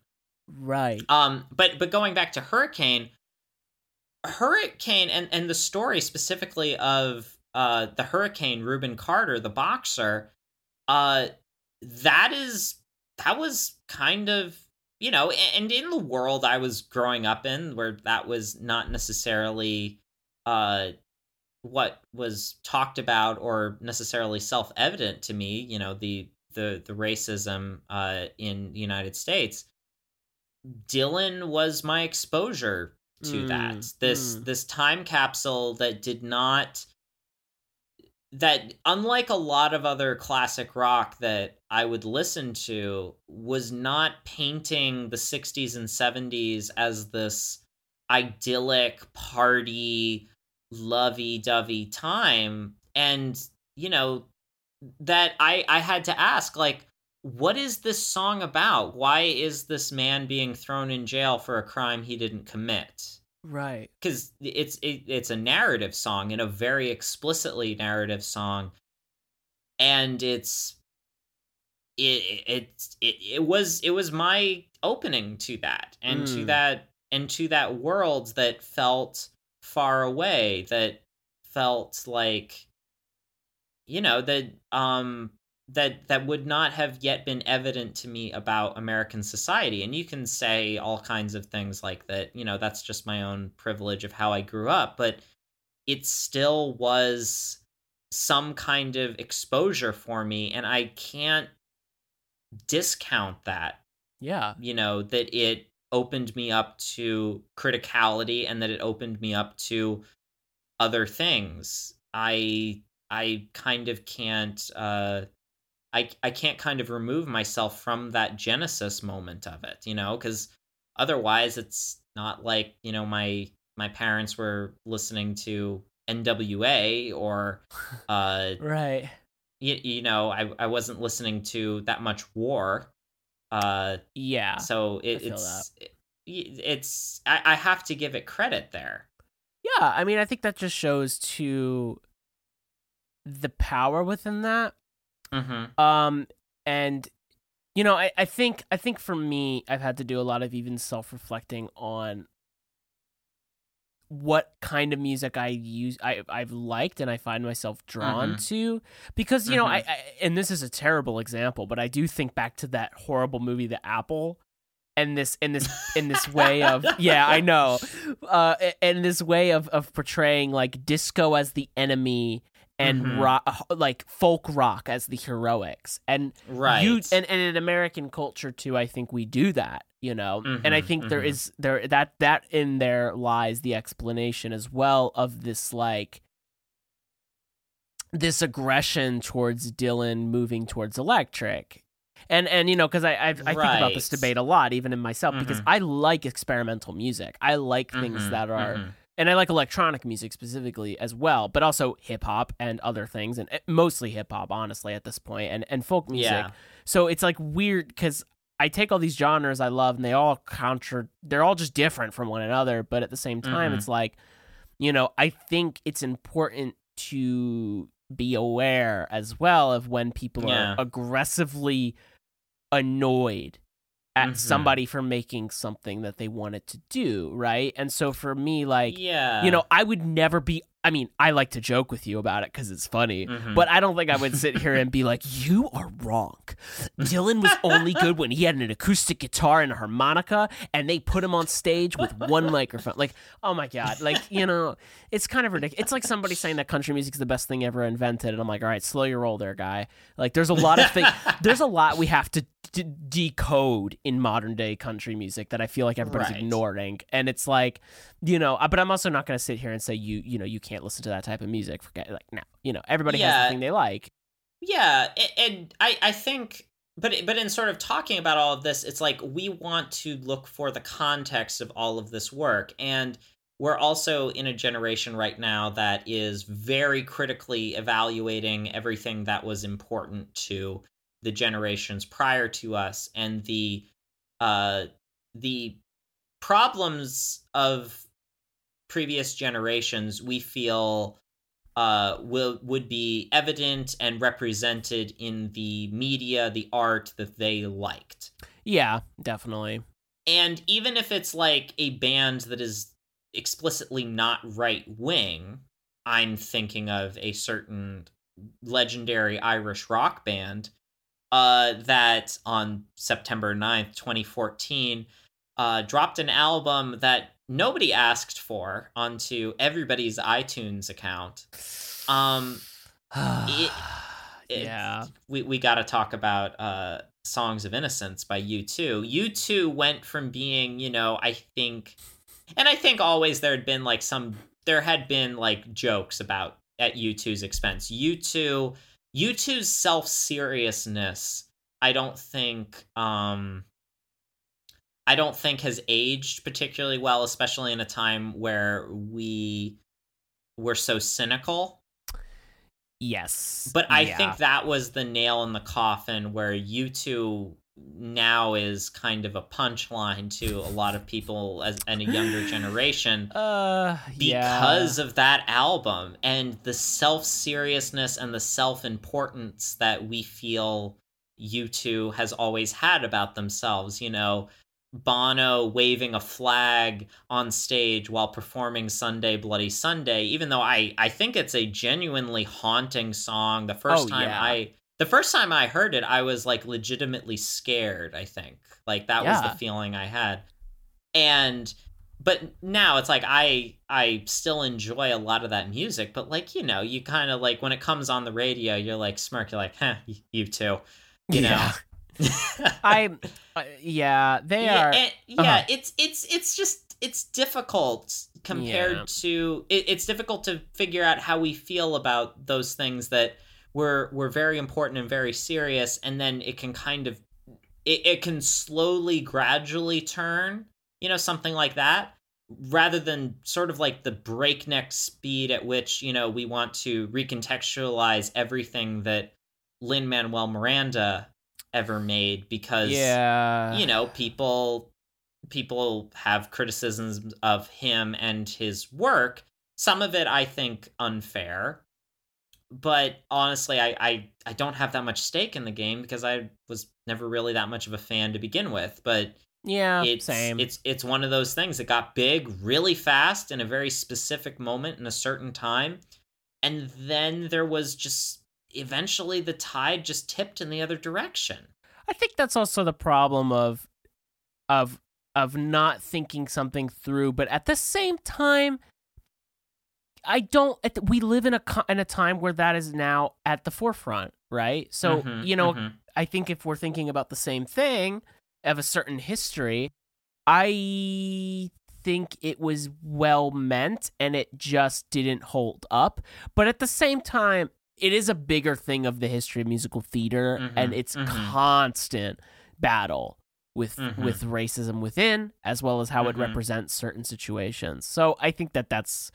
Right. Um, but but going back to Hurricane, Hurricane and and the story specifically of uh the Hurricane Rubin Carter, the boxer, uh that is that was kind of you know and in the world I was growing up in where that was not necessarily uh what was talked about or necessarily self-evident to me, you know, the the the racism uh in the United States Dylan was my exposure to Mm, that. This mm. this time capsule that did not that unlike a lot of other classic rock that I would listen to was not painting the 60s and 70s as this idyllic party lovey-dovey time and you know that I I had to ask like what is this song about? Why is this man being thrown in jail for a crime he didn't commit? Right. Because it's it, it's a narrative song and a very explicitly narrative song, and it's it it it, it was it was my opening to that and to Mm. that and to that world that felt far away that felt like you know that um that that would not have yet been evident to me about American society. And you can say all kinds of things like that, you know, that's just my own privilege of how I grew up, but it still was some kind of exposure for me and I can't discount that, Yeah. you know, that it opened me up to criticality and that it opened me up to other things. I I kind of can't uh I I can't kind of remove myself from that genesis moment of it, you know, cuz otherwise it's not like, you know, my my parents were listening to NWA or uh Right. you, you know, I I wasn't listening to that much war. Uh Yeah. so it, it's it, it's I, I have to give it credit there. Yeah, I mean, I think that just shows to the power within that. Mhm. Um, and you know, I, I think I think for me, I've had to do a lot of even self reflecting on what kind of music I use I I've liked and I find myself drawn to. Because you know I, I and this is a terrible example but I do think back to that horrible movie The Apple and this in this in this way of yeah I know. Uh and this way of of portraying like disco as the enemy and Mhm. rock like folk rock as the heroics. And Right. you and, and in American culture too, I think we do that, you know. and I Mhm, think there mhm. is there that that in there lies the explanation as well of this like this aggression towards Dylan moving towards electric. And and you know because I I've, I think about this debate a lot even in myself because Mhm. I like experimental music. I like things Mhm, that are mhm. and I like electronic music specifically as well, but also hip hop and other things, and eh, mostly hip hop, honestly, at this point, and and folk music. Yeah. So it's like weird because I take all these genres I love, and they all counter. They're all just different from one another, but at the same time, Mhm. it's like, you know, I think it's important to be aware as well of when people Yeah. are aggressively annoyed at Mhm. somebody for making something that they wanted to do, right? And so for me, like, yeah. you know, I would never be. I mean, I like to joke with you about it because it's funny, Mhm. but I don't think I would sit here and be like, "You are wrong." Dylan was only good when he had an acoustic guitar and a harmonica, and they put him on stage with one microphone. Like, oh my god, like you know, it's kind of ridiculous. It's like somebody saying that country music is the best thing ever invented, and I'm like, all right, slow your roll there, guy. Like, there's a lot of things. there's a lot we have to d- decode in modern day country music that I feel like everybody's Right. ignoring, and it's like, you know, uh, but I'm also not going to sit here and say you, you know, you can't listen to that type of music. Forget like no, you know, everybody has Yeah. the thing they like. Yeah, and I I think but but in sort of talking about all of this, it's like we want to look for the context of all of this work and we're also in a generation right now that is very critically evaluating everything that was important to the generations prior to us and the uh the problems of previous generations we feel uh will would be evident and represented in the media the art that they liked Yeah, definitely. and even if it's like a band that is explicitly not right wing i'm thinking of a certain legendary irish rock band uh that on september 9th 2014 uh dropped an album that nobody asked for onto everybody's itunes account. Um It- it- yeah. we, we got to talk about uh songs of innocence by u2 u2 went from being you know i think and i think always there had been like some there had been like jokes about at u2's expense. U2 u2's self-seriousness i don't think um i don't think has aged particularly well especially in a time where we were so cynical Yes. but I Yeah. think that was the nail in the coffin where U2 now is kind of a punchline to a lot of people as and a younger generation uh because of that album and the self-seriousness and the self-importance that we feel U2 has always had about themselves, you know, Bono waving a flag on stage while performing Sunday Bloody Sunday, even though I I think it's a genuinely haunting song. The first Oh, time yeah. I the first time I heard it, I was like legitimately scared, I think. Like that was the feeling I had. And but now it's like I I still enjoy a lot of that music, but like, you know, you kind of like when it comes on the radio, you're like smirk, you're like, huh, U2. You know. Yeah. I uh, yeah, they yeah, are and- yeah uh-huh. it's it's it's just it's difficult compared Yeah. to it, it's difficult to figure out how we feel about those things that were were very important and very serious and then it can kind of it, it can slowly gradually turn you know something like that rather than sort of like the breakneck speed at which you know we want to recontextualize everything that lin manuel miranda ever made because yeah. you know people people have criticisms of him and his work some of it i think unfair but honestly I, I i don't have that much stake in the game because i was never really that much of a fan to begin with but yeah, it's same. it's it's one of those things that got big really fast in a very specific moment in a certain time and then there was just eventually the tide just tipped in the other direction I think that's also the problem of of of not thinking something through, but at the same time I don't we live in a in a time where that is now at the forefront, right? So, Mhm, you know, mhm. I think if we're thinking about the same thing of a certain history, I think it was well meant and it just didn't hold up. But at the same time, it is a bigger thing of the history of musical theater and Mhm, its mhm. constant battle with Mhm. with racism within as well as how it Mhm. represents certain situations. So I think that that's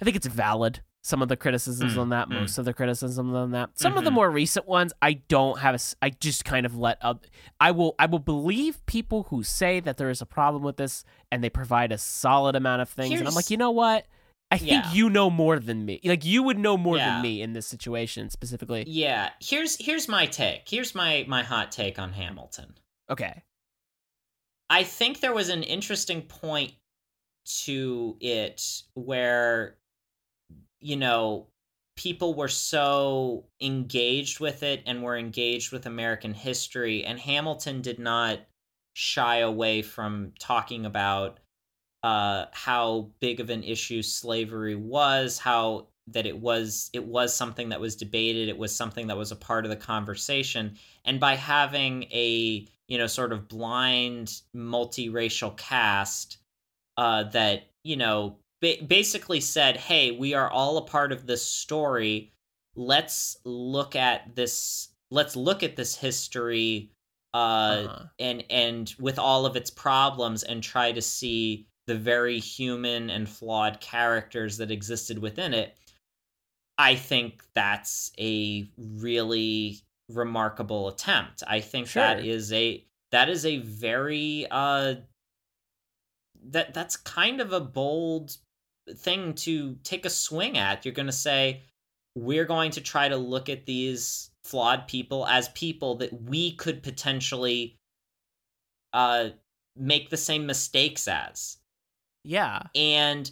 I think it's valid. Some of the criticisms Mm, on that, mm. most of the criticisms on that. Some of the Mhm. more recent ones, I don't have. A, I just kind of let up. I will. I will believe people who say that there is a problem with this, and they provide a solid amount of things. and I'm like, you know what? I think you know more than me. Like you would know more Yeah. than me in this situation specifically. Yeah, here's here's my take. Here's my my hot take on Hamilton. Okay. I think there was an interesting point to it where you know people were so engaged with it and were engaged with American history and Hamilton did not shy away from talking about uh how big of an issue slavery was how that it was it was something that was debated it was something that was a part of the conversation. And by having a you know sort of blind multiracial cast uh that you know ba- basically said hey we are all a part of this story let's look at this let's look at this history uh Uh-huh. and and with all of its problems and try to see the very human and flawed characters that existed within it i think that's a really remarkable attempt i think that Sure. is a that is a very uh that that's kind of a bold thing to take a swing at. You're going to say we're going to try to look at these flawed people as people that we could potentially uh make the same mistakes as. Yeah. And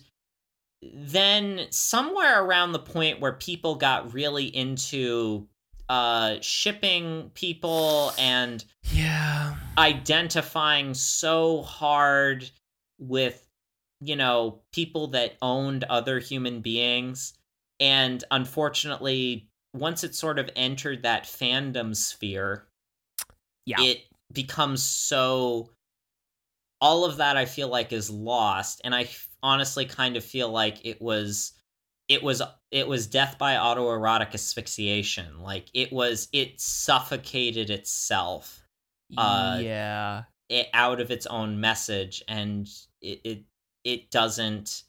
then somewhere around the point where people got really into uh shipping people and Yeah. identifying so hard with you know people that owned other human beings and unfortunately once it sort of entered that fandom sphere Yeah. it becomes so all of that i feel like is lost and i honestly kind of feel like it was it was it was death by autoerotic asphyxiation like it was it suffocated itself Uh, yeah. It out of its own message and it it, it doesn't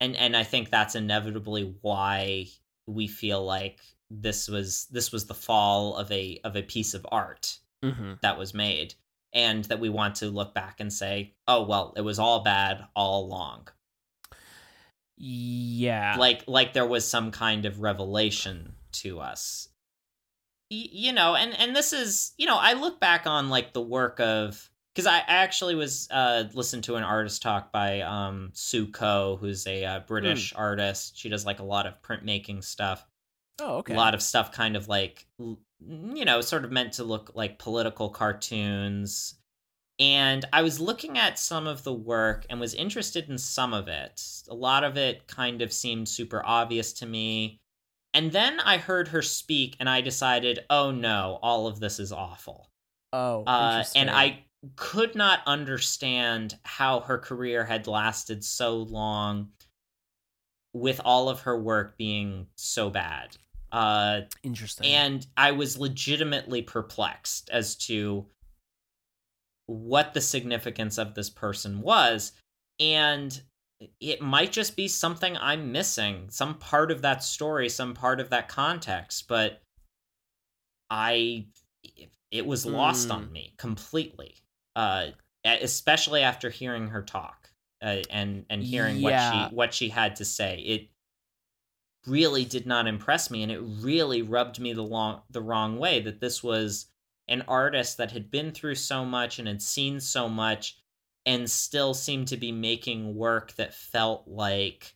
and and i think that's inevitably why we feel like this was this was the fall of a of a piece of art hmm that was made and that we want to look back and say oh well it was all bad all along Yeah. like like there was some kind of revelation to us you know and and this is you know i look back on like the work of because I, actually was uh listened to an artist talk by um Sue Coe, who's a uh, british artist. She does like a lot of printmaking stuff. Oh, okay. a lot of stuff kind of like you know sort of meant to look like political cartoons. And i was looking at some of the work and was interested in some of it. A lot of it kind of seemed super obvious to me and then i heard her speak and i decided oh no all of this is awful oh, uh, and. I could not understand how her career had lasted so long with all of her work being so bad. Uh, interesting. and I was legitimately perplexed as to what the significance of this person was. And it might just be something I'm missing, some part of that story, some part of that context, but I it was lost on Hmm. me completely. Uh especially after hearing her talk uh, and and hearing what she what she had to say. It really did not impress me and it really rubbed me the long the wrong way that this was an artist that had been through so much and had seen so much and still seemed to be making work that felt like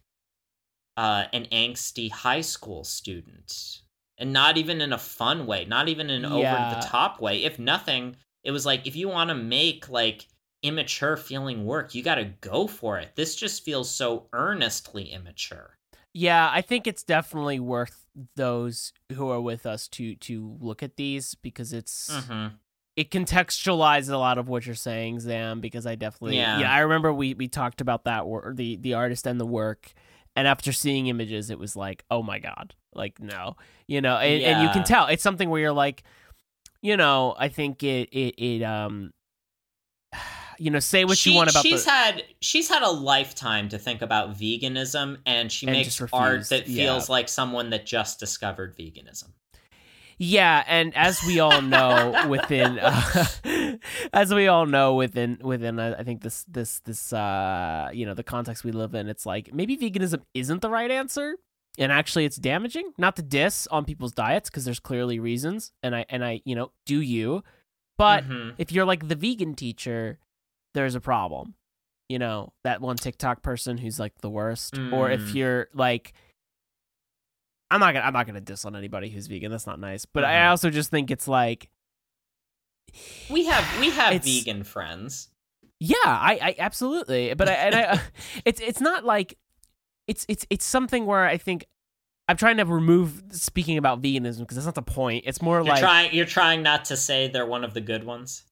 uh, an angsty high school student. And not even in a fun way not even in an over the top way. If nothing it was like if you want to make like immature feeling work you got to go for it. This just feels so earnestly immature. Yeah, I think it's definitely worth those who are with us to to look at these because it's hmm it contextualizes a lot of what you're saying, Xan. Because I definitely Yeah. I remember we we talked about that wor- the the artist and the work, and after seeing images, it was like, oh my god, like no, you know, and, and you can tell it's something where you're like, you know, I think it it it um. You know, say what you want about she's the. had she's had a lifetime to think about veganism and she And makes art that yeah. feels like someone that just discovered veganism Yeah, and as we all know within, uh, as we all know within within, uh, I think this this this uh you know the context we live in, it's like maybe veganism isn't the right answer, and actually it's damaging. Not to diss on people's diets because there's clearly reasons, and I and I you know do you, but Mhm. if you're like the vegan teacher, there's a problem. You know, that one TikTok person who's like the worst. Or if Mm. you're like I'm not gonna I'm not gonna diss on anybody who's vegan. That's not nice. But I Mhm. also just think it's like we have we have vegan friends Yeah, I, I absolutely. But I and I it's it's not like it's it's it's something where I think I'm trying to remove speaking about veganism because that's not the point. It's more you're like trying you're trying not to say they're one of the good ones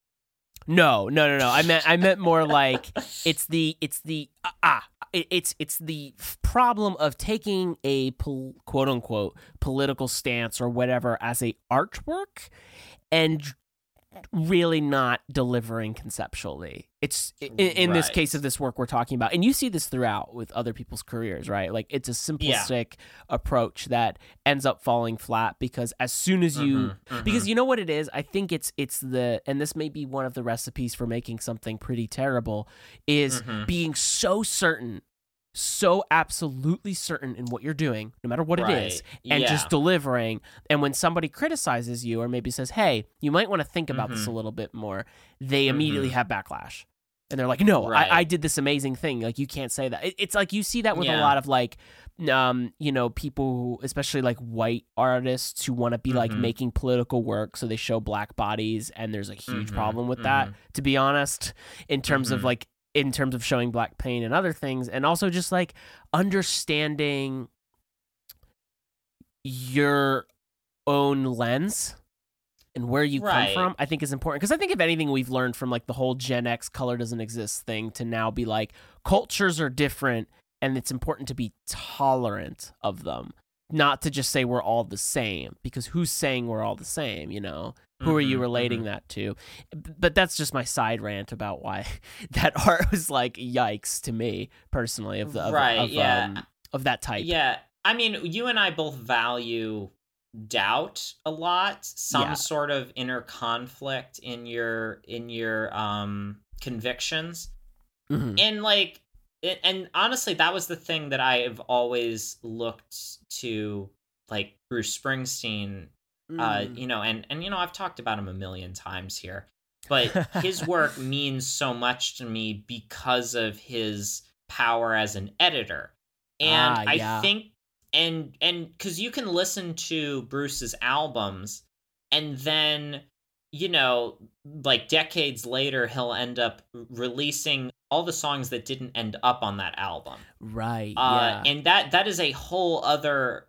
No, no, no, no. I meant I meant more like it's the it's the ah, ah it, it's it's the problem of taking a pol- quote unquote political stance or whatever as a artwork and really not delivering conceptually. It's in, in this case of this work we're talking about, and you see this throughout with other people's careers, right? Like it's a simplistic approach that ends up falling flat because as soon as you Mhm, because mhm. you know what it is i think it's it's the and this may be one of the recipes for making something pretty terrible is Mhm. being so certain so absolutely certain in what you're doing no matter what it is and Yeah. just delivering and when somebody criticizes you or maybe says hey you might want to think about this Mhm. a little bit more they immediately Mhm. have backlash and they're like no Right. I, I did this amazing thing like you can't say that It- it's like you see that with a lot of like um you know people who especially like white artists who want to be like Mhm. making political work so they show black bodies and there's a huge Mhm, problem with that mhm. to be honest in terms of Mhm. like in terms of showing black pain and other things and also just like understanding your own lens and where you Right. come from i think is important because i think if anything we've learned from like the whole gen x color doesn't exist thing to now be like cultures are different and it's important to be tolerant of them not to just say we're all the same because who's saying we're all the same you know who are you Mhm, relating mhm. that to but that's just my side rant about why that art was like yikes to me personally of the of, Right, of, yeah. um, of that type Yeah, I mean, you and I both value doubt a lot, some Yeah. sort of inner conflict in your in your um convictions. Mhm. And like it, and honestly, that was the thing that I have always looked to like Bruce Springsteen uh Mm. you know and and you know I've talked about him a million times here but his work means so much to me because of his power as an editor and Ah, i think and and because you can listen to bruce's albums and then you know like decades later he'll end up releasing all the songs that didn't end up on that album right uh, yeah and that that is a whole other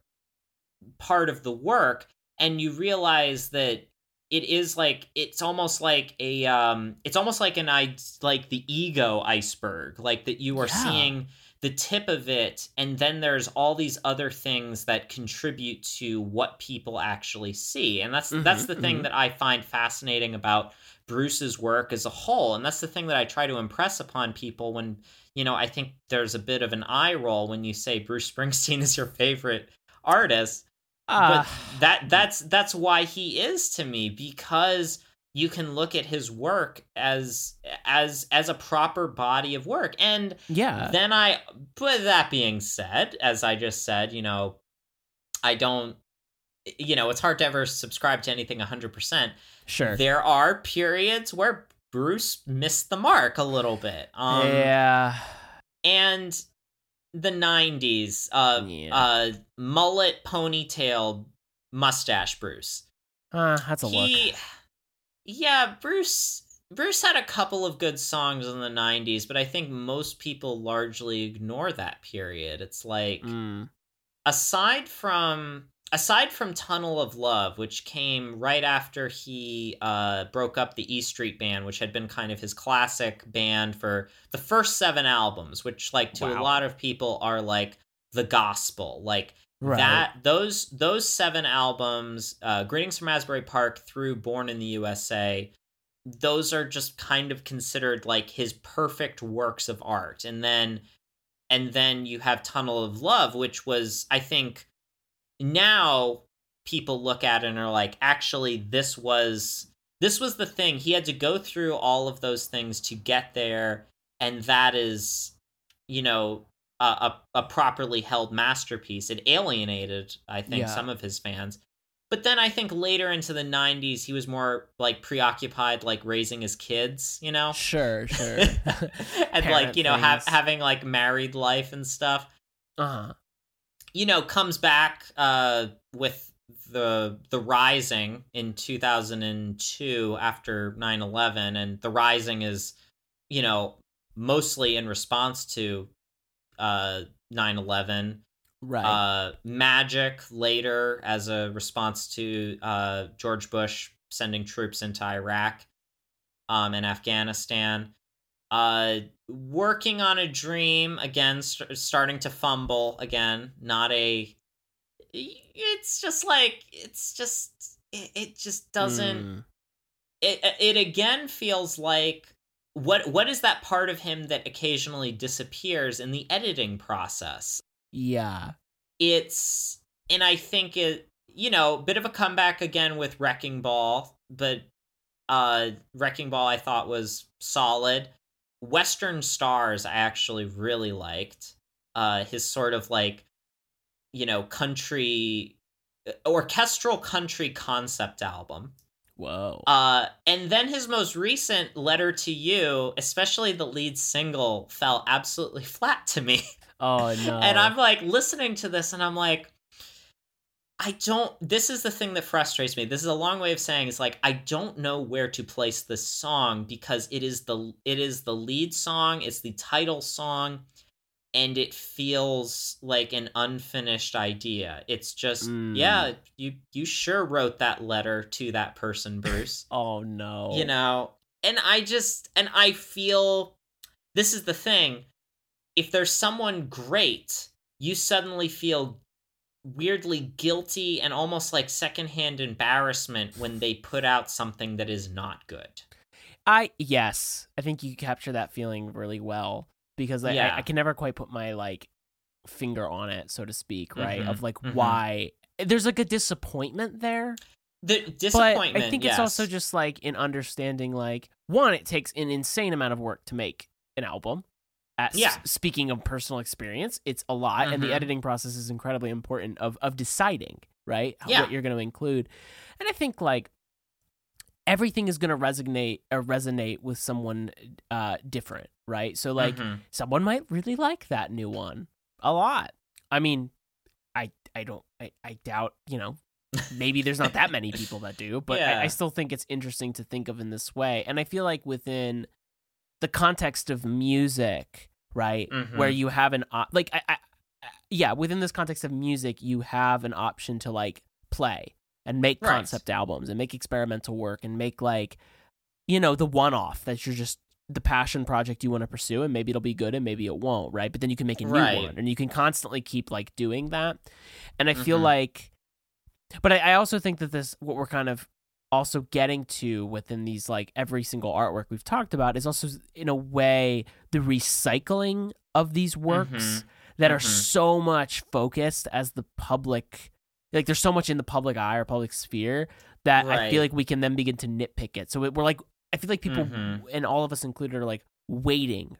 part of the work and you realize that it is like it's almost like a um it's almost like an i like the ego iceberg like that you are Yeah. seeing the tip of it and then there's all these other things that contribute to what people actually see and that's that's Mhm, the thing mhm. that i find fascinating about bruce's work as a whole. And that's the thing that i try to impress upon people when you know i think there's a bit of an eye roll when you say bruce springsteen is your favorite artist. Ah, but that that's that's why he is to me because you can look at his work as as as a proper body of work. And yeah. then i but that being said as i just said you know i don't you know it's hard to ever subscribe to anything 100% sure. There are periods where bruce missed the mark a little bit um yeah. and the 90s uh Yeah. uh mullet ponytail mustache bruce. Uh, that's a look. Yeah bruce bruce had a couple of good songs in the 90s but i think most people largely ignore that period. It's like Mm, aside from aside from tunnel of love which came right after he uh broke up the e street band which had been kind of his classic band for the first seven albums which like to a lot of people are like the gospel. Like right. that those those seven albums uh greetings from asbury park through born in the usa those are just kind of considered like his perfect works of art. And then and then you have tunnel of love which was i think now people look at it and are like actually this was this was the thing. He had to go through all of those things to get there. And that is you know a, a, a properly held masterpiece. It alienated i think Yeah. some of his fans. But then i think later into the 90s he was more like preoccupied like raising his kids you know? Sure sure. And like you know things. having like married life and stuff. Uh-huh you know comes back uh with the the rising in 2002 after 9/11 and the rising is you know mostly in response to uh 9/11 right. Uh magic later as a response to uh George Bush sending troops into Iraq um and Afghanistan. Uh working on a dream again st- starting to fumble again not a it's just like it's just it, it just doesn't Mm, it it again feels like what what is that part of him that occasionally disappears in the editing process? Yeah. It's and I think it you know, bit of a comeback again with Wrecking Ball, but uh Wrecking Ball I thought was solid. Western Stars I actually really liked. Uh his sort of like you know, country orchestral country concept album. Whoa. Uh, and then his most recent letter to you, especially the lead single, fell absolutely flat to me. oh no. and I'm like listening to this, and I'm like, I don't. This is the thing that frustrates me. This is a long way of saying is like I don't know where to place this song because it is the it is the lead song. It's the title song and it feels like an unfinished idea. It's just, Mm. yeah, you you sure wrote that letter to that person, Bruce. oh no. you know, and I just and I feel this is the thing. If there's someone great, you suddenly feel weirdly guilty and almost like secondhand embarrassment when they put out something that is not good. I yes, I think you capture that feeling really well because I, Yeah. I, I can never quite put my like finger on it, so to speak, right? Mhm, Of like mhm. why there's like a disappointment there, The but disappointment. I think it's also just like in understanding like one, it takes an insane amount of work to make an album. At s- speaking of personal experience, it's a lot, and the Mhm. editing process is incredibly important of of deciding right Yeah. what you're going to include, and I think like everything is going to resonate or resonate with someone uh different right so like Mhm. someone might really like that new one a lot i mean i i don't i, I doubt you know maybe there's not that many people that do but I, I still think it's interesting to think of in this way and i feel like within the context of music right where Mhm. you have an op- like I, I yeah within this context of music you have an option to like play and make Right. concept albums and make experimental work and make like you know the one off that you're just the passion project you want to pursue and maybe it'll be good and maybe it won't right but then you can make a new Right. one and you can constantly keep like doing that and i feel Mhm. like but I, I also think that this what we're kind of also getting to within these like every single artwork we've talked about is also in a way the recycling of these works Mhm. that are Mhm. so much focused as the public like there's so much in the public eye or public sphere that I feel like we can then begin to nitpick it. So we're like I feel like people Mhm. and all of us included are like waiting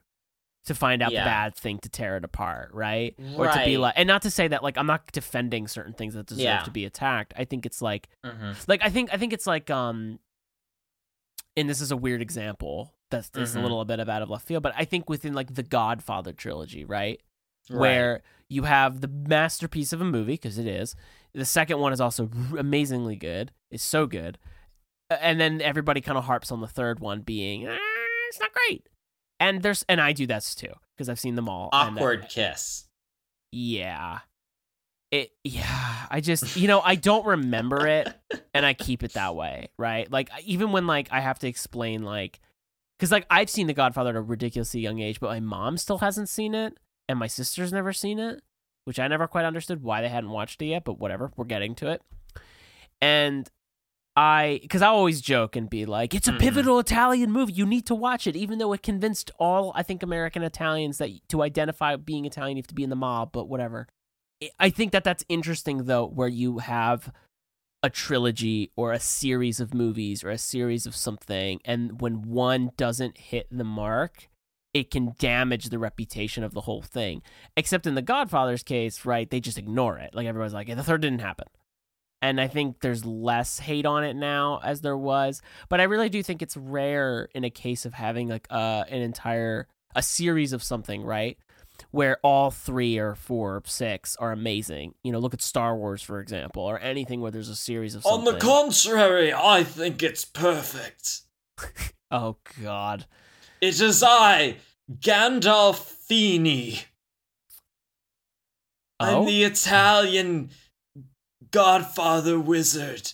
to find out Yeah. the bad thing to tear it apart, right? Or to be like and not to say that like I'm not defending certain things that deserve Yeah. to be attacked. I think it's like Mhm. like I think I think it's like um and this is a weird example that's that's Mhm. a little bit of out of left field, but I think within like the Godfather trilogy, right? Right. Where you have the masterpiece of a movie because it is. The second one is also r- amazingly good. It's so good. And then everybody kind of harps on the third one being "Ah, it's not great. And there's and I do that too because I've seen them all. and, awkward kiss. yeah. It yeah, I just you know, I don't remember it and I keep it that way, right? Like even when like I have to explain like cuz like I've seen The Godfather at a ridiculously young age, but my mom still hasn't seen it and my sister's never seen it, which I never quite understood why they hadn't watched it yet, but whatever, we're getting to it. And I cuz I always joke and be like, it's a Mhm. pivotal Italian movie. You need to watch it even though it convinced all I think American Italians that to identify being Italian you have to be in the mob, but whatever. I think that that's interesting though, where you have a trilogy or a series of movies or a series of something, and when one doesn't hit the mark, it can damage the reputation of the whole thing. Except in the Godfather's case, right? They just ignore it. Like everybody's like, "Yeah, the third didn't happen. And I think there's less hate on it now as there was, but I really do think it's rare in a case of having like uh, an entire a series of something, right? where all three or four or six are amazing. You know, look at Star Wars, for example, or anything where there's a series of On the contrary, I think it's perfect. oh, God. It is I, Gandalfini. Oh? I'm the Italian Godfather wizard.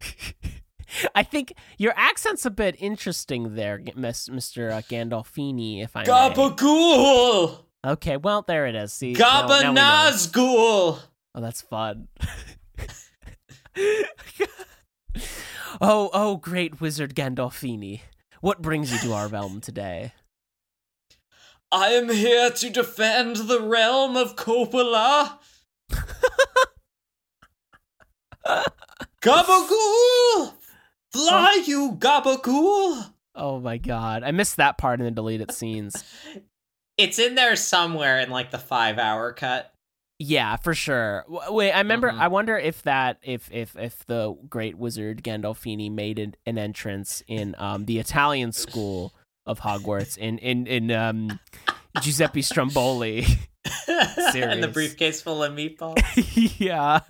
I think your accent's a bit interesting there, Mr. Uh, Gandolfini, if I may. Gabagool! Okay, well, there it is. See, now- now we know. Gabanazgul! Oh, that's fun. Oh, oh, great wizard Gandolfini. What brings you to our realm today? I am here to defend the realm of Coppola. Gabagool! Fly, you Gabagool! Oh my god. I missed that part in the deleted scenes. It's in there somewhere in like the five hour cut. Yeah, for sure. Wait, I remember. Mhm. I wonder if that, if if if the great wizard Gandolfini made an, an entrance in um the Italian school of Hogwarts in in in um Giuseppe Stromboli. and the briefcase full of meatballs. yeah.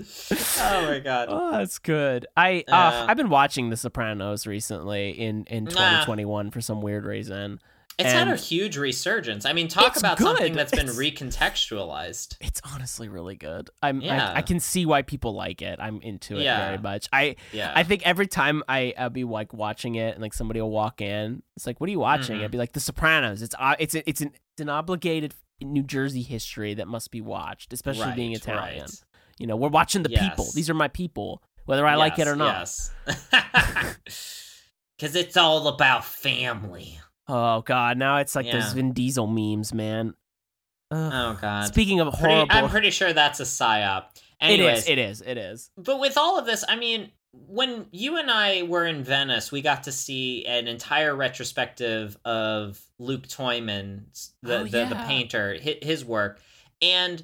Oh my god. Oh, that's good. I uh, Yeah. I've been watching The Sopranos recently in in Nah. 2021 for some weird reason. It's had a huge resurgence. I mean, talk about good. something that's been It's- recontextualized. It's honestly really good. I'm Yeah. I, I can see why people like it. I'm into it Yeah. very much. I Yeah. I think every time I I'll be like watching it and like somebody will walk in, it's like, "What are you watching?" Mhm. I'd be like, "The Sopranos." It's uh, it's it's an it's an obligated New Jersey history that must be watched, especially being Italian. right. You know, we're watching the people. These are my people, whether I like it or not. Yes. Because it's all about family. Oh god, now it's like those Yeah. Vin Diesel memes, man. Ugh. Oh god. Speaking of Pretty- horrible, I'm pretty sure that's a psyop. it Anyways, is, it is, it is. but with all of this, I mean, when you and I were in Venice, we got to see an entire retrospective of Luc Tuymans, the Oh, the, the painter, his work, and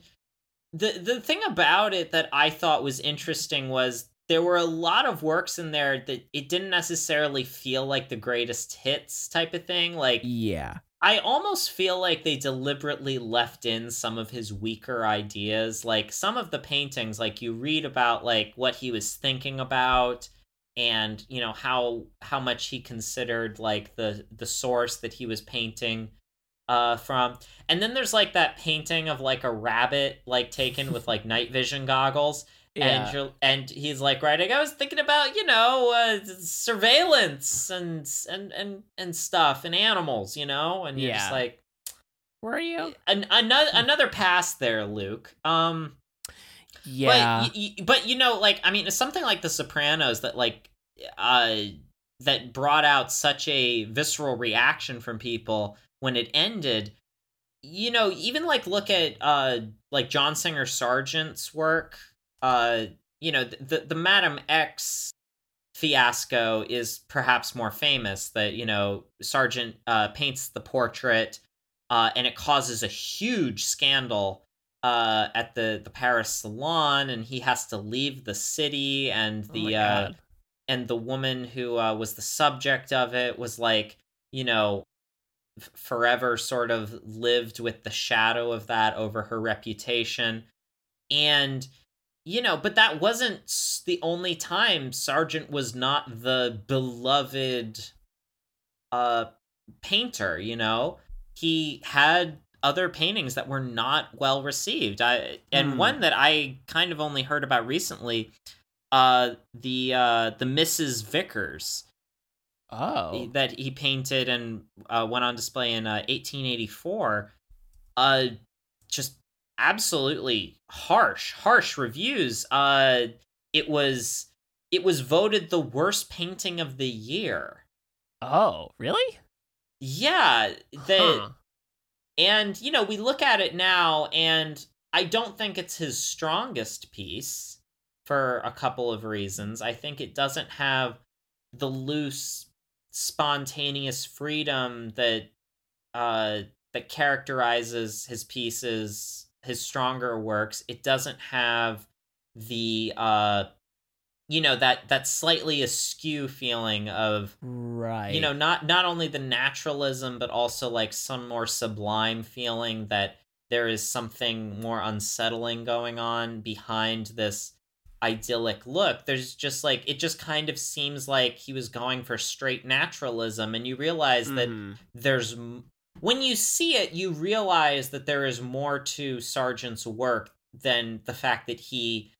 the the thing about it that I thought was interesting was there were a lot of works in there that it didn't necessarily feel like the greatest hits type of thing, like. Yeah. I almost feel like they deliberately left in some of his weaker ideas. Like some of the paintings, like you read about like what he was thinking about and you know how how much he considered like the the source that he was painting uh from. And then there's like that painting of like a rabbit like taken with like night vision goggles Yeah. and you're, and he's like writing i was thinking about you know uh, surveillance and and and and stuff and animals you know and you're just Yeah. like Were you? an, another another pass there luke um Yeah. but y- y- but you know like i mean something like the sopranos that like uh that brought out such a visceral reaction from people when it ended you know even like look at uh like john singer sargent's work uh you know the the madam x fiasco is perhaps more famous that you know sargent uh paints the portrait uh and it causes a huge scandal uh at the the paris salon and he has to leave the city and Oh the my uh and the woman who uh, was the subject of it was like you know f- forever sort of lived with the shadow of that over her reputation. And you know but that wasn't the only time sargent was not the beloved uh painter you know he had other paintings that were not well received i and Hmm. one that i kind of only heard about recently uh the uh the mrs vickers oh. that he painted and uh, went on display in uh, 1884 uh just absolutely harsh harsh reviews uh it was it was voted the worst painting of the year Oh, really? yeah the Huh. and you know we look at it now and i don't think it's his strongest piece for a couple of reasons i think it doesn't have the loose spontaneous freedom that uh that characterizes his pieces his stronger works it doesn't have the uh you know that that slightly askew feeling of Right. you know not not only the naturalism but also like some more sublime feeling that there is something more unsettling going on behind this idyllic look there's just like it just kind of seems like he was going for straight naturalism and you realize that Mhm. there's when you see it you realize that there is more to sargent's work than the fact that he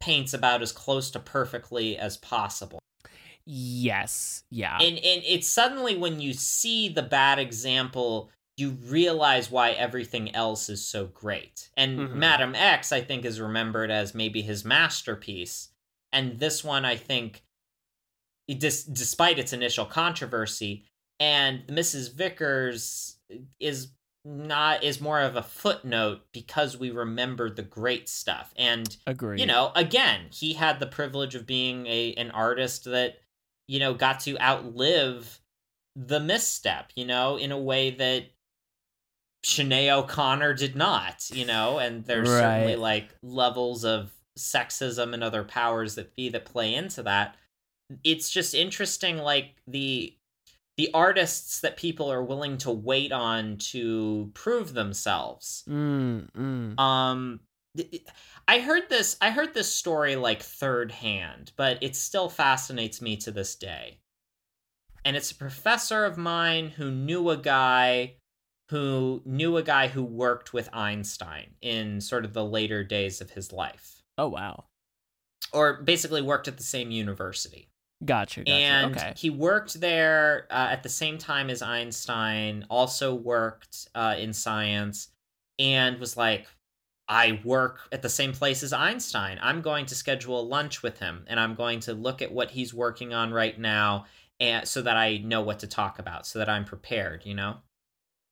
paints about as close to perfectly as possible Yes. Yeah. and and it's suddenly when you see the bad example you realize why everything else is so great and Mhm. madam x i think is remembered as maybe his masterpiece and this one i think dis- despite its initial controversy. And Mrs. Vickers is not is more of a footnote because we remember the great stuff. And Agree. you know, again, he had the privilege of being a an artist that you know got to outlive the misstep, you know, in a way that Sinéad O'Connor did not, you know, and there's certainly like levels of sexism and other powers that be that play into that. It's just interesting like the the artists that people are willing to wait on to prove themselves. Mm, mm. Um I heard this I heard this story like third hand, but it still fascinates me to this day. And it's a professor of mine who knew a guy who knew a guy who worked with Einstein in sort of the later days of his life. Oh wow. Or basically worked at the same university. Gotcha. Gotcha. And okay. he worked there uh, at the same time as Einstein, also worked uh, in science, and was like, I work at the same place as Einstein. I'm going to schedule a lunch with him, and I'm going to look at what he's working on right now, and so that I know what to talk about, so that I'm prepared. You know.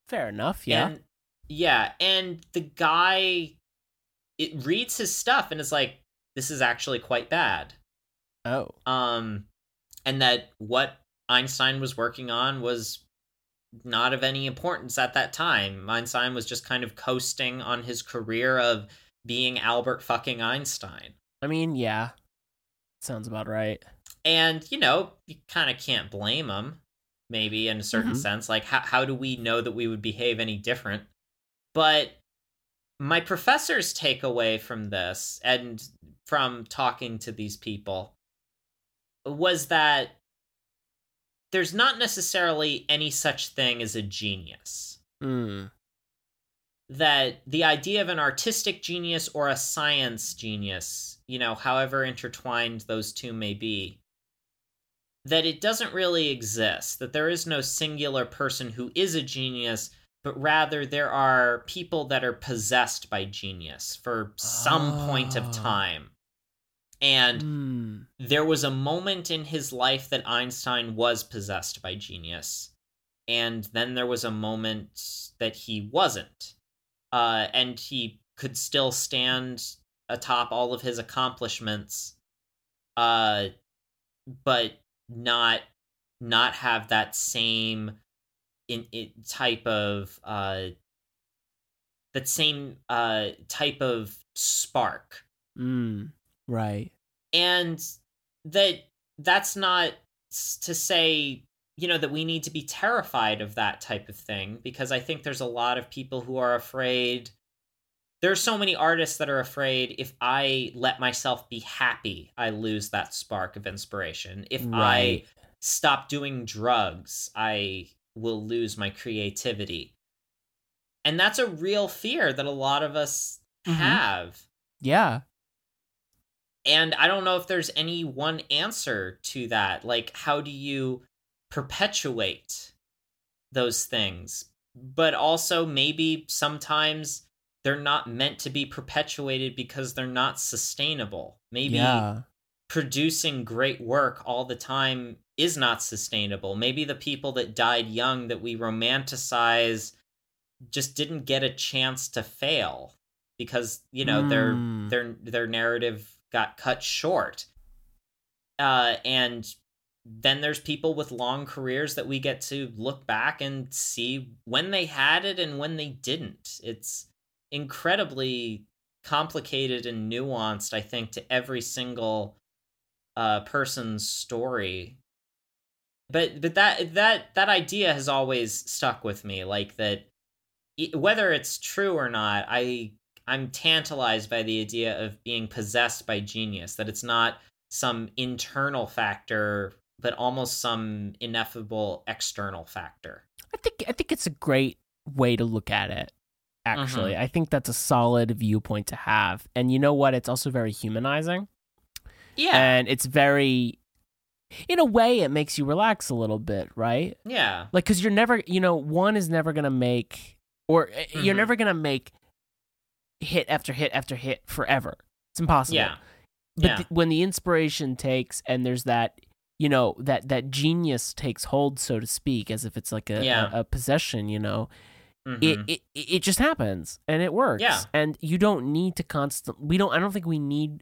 Fair enough. Yeah. And, yeah, and the guy, it reads his stuff and is like, this is actually quite bad oh. um and that what einstein was working on was not of any importance at that time einstein was just kind of coasting on his career of being albert fucking einstein I mean, yeah. Sounds about right. and you know you kind of can't blame him maybe in a certain Mhm. sense like how, how do we know that we would behave any different but my professor's takeaway from this and from talking to these people was that there's not necessarily any such thing as a genius Mm. that the idea of an artistic genius or a science genius, you know, however intertwined those two may be, that it doesn't really exist, that there is no singular person who is a genius, but rather there are people that are possessed by genius for some point of Ah. time. And Mm. there was a moment in his life that Einstein was possessed by genius, and then there was a moment that he wasn't. Uh, and he could still stand atop all of his accomplishments, uh, but not not have that same in, in type of uh, that same uh, type of spark Mm. Right. and that that's not to say you know that we need to be terrified of that type of thing because i think there's a lot of people who are afraid there are so many artists that are afraid if i let myself be happy i lose that spark of inspiration if Right. i stop doing drugs i will lose my creativity and that's a real fear that a lot of us Mhm. have Yeah. And I don't know if there's any one answer to that. Like, how do you perpetuate those things? But also, maybe sometimes they're not meant to be perpetuated because they're not sustainable. Maybe Yeah. producing great work all the time is not sustainable. Maybe the people that died young that we romanticize just didn't get a chance to fail because, you know, their Mm. their their narrative got cut short. Uh and then there's people with long careers that we get to look back and see when they had it and when they didn't. It's incredibly complicated and nuanced, I think, to every single uh, person's story. But but that that that idea has always stuck with me, like that. Whether it's true or not, I I'm tantalized by the idea of being possessed by genius. That it's not some internal factor, but almost some ineffable external factor. I think I think it's a great way to look at it. Actually, Mm-hmm. I think that's a solid viewpoint to have. And you know what? It's also very humanizing. Yeah, And it's very in a way it makes you relax a little bit, right? yeah, Like cuz you're never, you know, one is never going to make or uh, you're Mhm. never going to make hit after hit after hit forever. It's impossible. yeah, But yeah. th- when the inspiration takes and there's that you know that that genius takes hold so to speak as if it's like a, Yeah. a, a possession you know Mhm. it, it it just happens and it works Yeah. and you don't need to constant we don't i don't think we need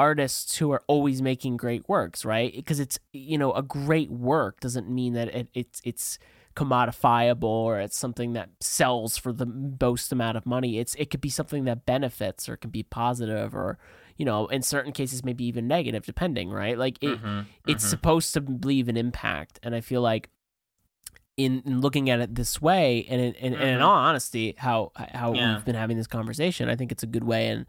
artists who are always making great works right because it's you know a great work doesn't mean that it, it's it's commodifiable or it's something that sells for the most amount of money it's it could be something that benefits or it can be positive or you know in certain cases maybe even negative depending right like it, Mhm. it's Mhm. supposed to leave an impact and i feel like in, in looking at it this way and in, and, and in all honesty how how Yeah. we've been having this conversation i think it's a good way in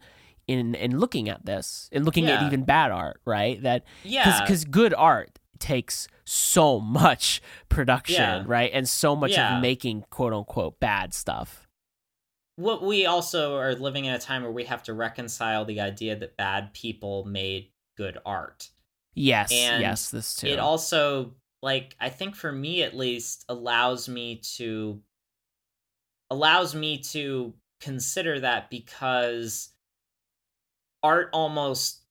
in in looking at this and looking at even bad art right that yeah. because good art takes so much production Yeah. right and so much Yeah. of making quote unquote bad stuff what we also are living in a time where we have to reconcile the idea that bad people made good art. yes And yes this too It also like I think for me at least allows me to allows me to consider that because art almost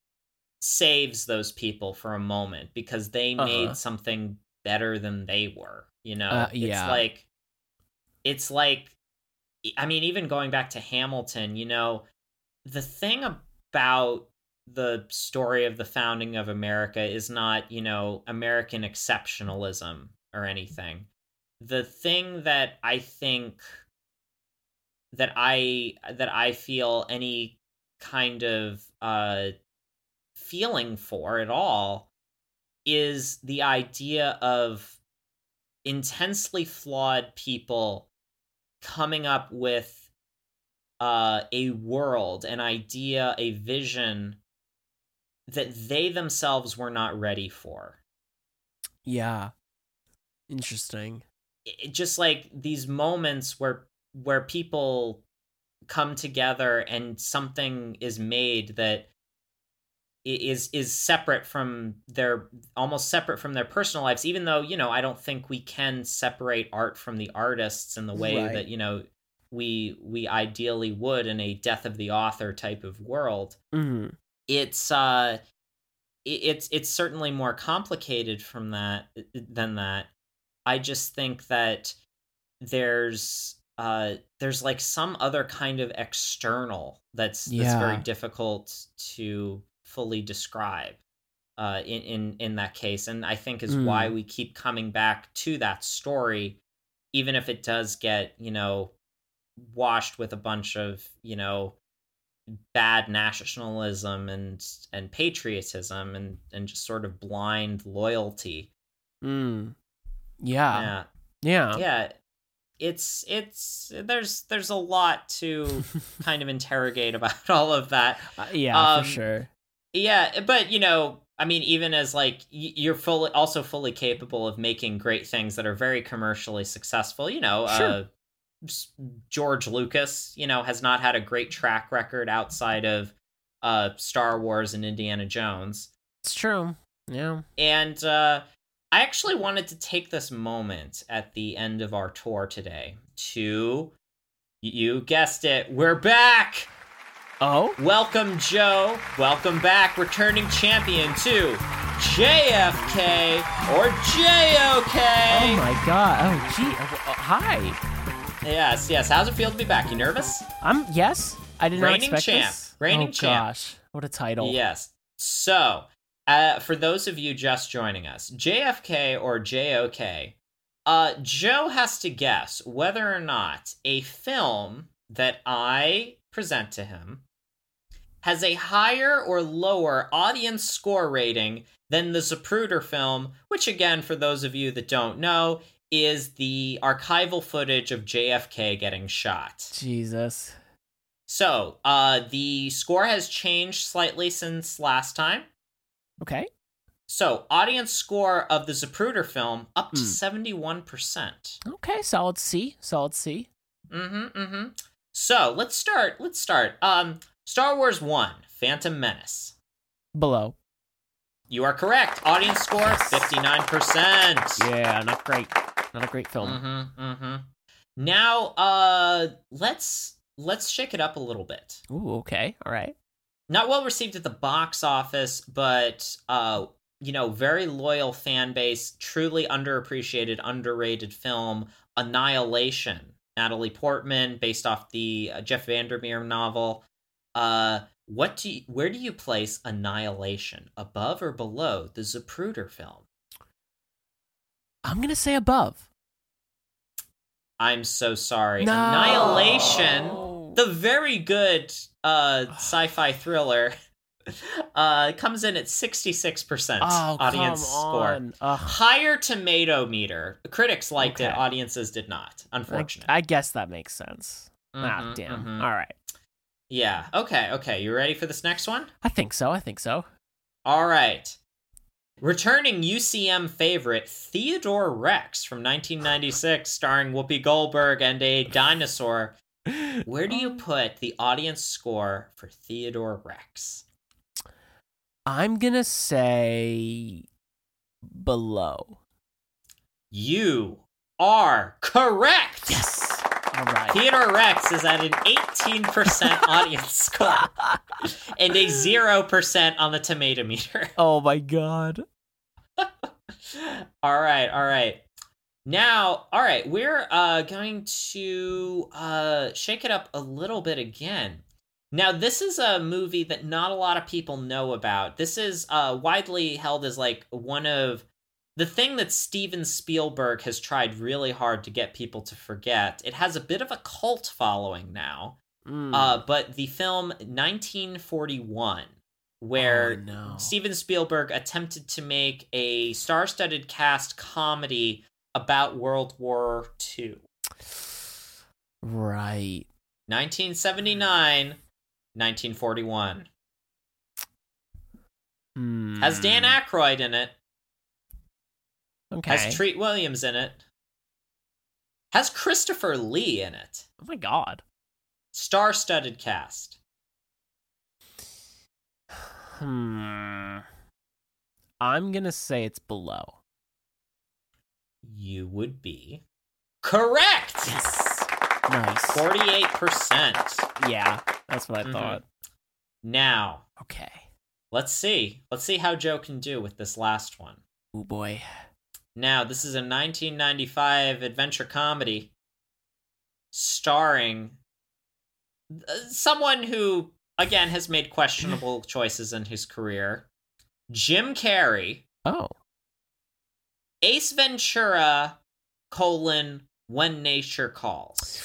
saves those people for a moment because they Uh-huh. made something better than they were, you know. Uh, yeah. It's like it's like I mean even going back to Hamilton, you know, the thing about the story of the founding of America is not, you know, American exceptionalism or anything. The thing that I think that I that I feel any kind of uh feeling for at all is the idea of intensely flawed people coming up with uh, a world, an idea, a vision that they themselves were not ready for. yeah interesting It, just like these moments where where people come together and something is made that is is separate from their almost separate from their personal lives even though you know i don't think we can separate art from the artists in the way Right. that you know we we ideally would in a death of the author type of world. Hmm it's uh i- it's it's certainly more complicated from that than that. I just think that there's uh there's like some other kind of external that's that's very difficult to fully describe uh in in in that case and i think is why Mm. we keep coming back to that story even if it does get you know washed with a bunch of you know bad nationalism and and patriotism and and just sort of blind loyalty. Mm. yeah. Yeah. Yeah. Yeah. It's it's there's there's a lot to kind of interrogate about all of that. Uh, yeah Um, for sure yeah but you know i mean even as like you're fully also fully capable of making great things that are very commercially successful you know Sure. uh george lucas you know has not had a great track record outside of uh star wars and indiana jones. It's true yeah. And uh i actually wanted to take this moment at the end of our tour today to you guessed it we're back oh Welcome, Joe. Welcome back, returning champion to JFK or JOK. Oh my god! Oh gee! uh, uh, hi. Yes, yes. How's it feel to be back? You nervous? I'm yes. I did not Reigning expect champ. this. Reigning oh champ. gosh! What a title. Yes. So, uh, for those of you just joining us, JFK or JOK, uh, Joe has to guess whether or not a film that I present to him has a higher or lower audience score rating than the Zapruder film, which, again, for those of you that don't know, is the archival footage of JFK getting shot. Jesus. So, uh, the score has changed slightly since last time. Okay. So, audience score of the Zapruder film up to Hmm. 71%. Okay. Solid C. Solid C. Mm-hmm, mm-hmm. So, let's start. Let's start. Um, Star Wars 1, Phantom Menace. Below. You are correct. Audience score, 59%. Yeah. Not great. Not a great film. Mm-hmm, mm-hmm. Now, uh, let's let's shake it up a little bit. Ooh. Okay. All right. Not well received at the box office, but uh, you know, very loyal fan base, truly underappreciated, underrated film, Annihilation. Natalie Portman, based off the uh, Jeff VanderMeer novel. Uh, what do you, where do you place Annihilation? Above or below the Zapruder film? I'm gonna say above. I'm so sorry. No. Annihilation, the very good uh, sci-fi thriller, uh, comes in at 66% Oh, audience score. Ugh. Higher tomato meter. Critics liked it, audiences did not. Unfortunately. I guess that makes sense. ah, Mhm, damn. mhm. All right. Yeah. Okay. Okay. You ready for this next one? I think so. I think so. All right. Returning UCM favorite Theodore Rex from 1996, starring Whoopi Goldberg and a dinosaur. Where do you put the audience score for Theodore Rex? I'm gonna say below. You are correct. Yes. All right. Theodore Rex is at an 18% audience score and a 0% on the tomato meter. oh my god. all right, all right. Now, all right, we're uh going to uh shake it up a little bit again. Now, this is a movie that not a lot of people know about. This is uh widely held as like one of the thing that Steven Spielberg has tried really hard to get people to forget. It has a bit of a cult following now. Mm. Uh but the film 1941 where Oh, no. Steven Spielberg attempted to make a star-studded cast comedy about World War II. Right. 1979, 1941. Hmm. Has Dan Aykroyd in it. Okay. Has Treat Williams in it. Has Christopher Lee in it. oh my god. Star-studded cast. Hmm. I'm gonna say it's below. You would be correct. Yes. Nice. 48%. Yeah, that's what I Mhm. thought. Now, Okay. let's see. Let's see how Joe can do with this last one. Oh boy. Now, this is a 1995 adventure comedy starring uh, someone who, again, has made questionable choices in his career Jim Carrey, Oh. Ace Ventura, colon, When Nature Calls.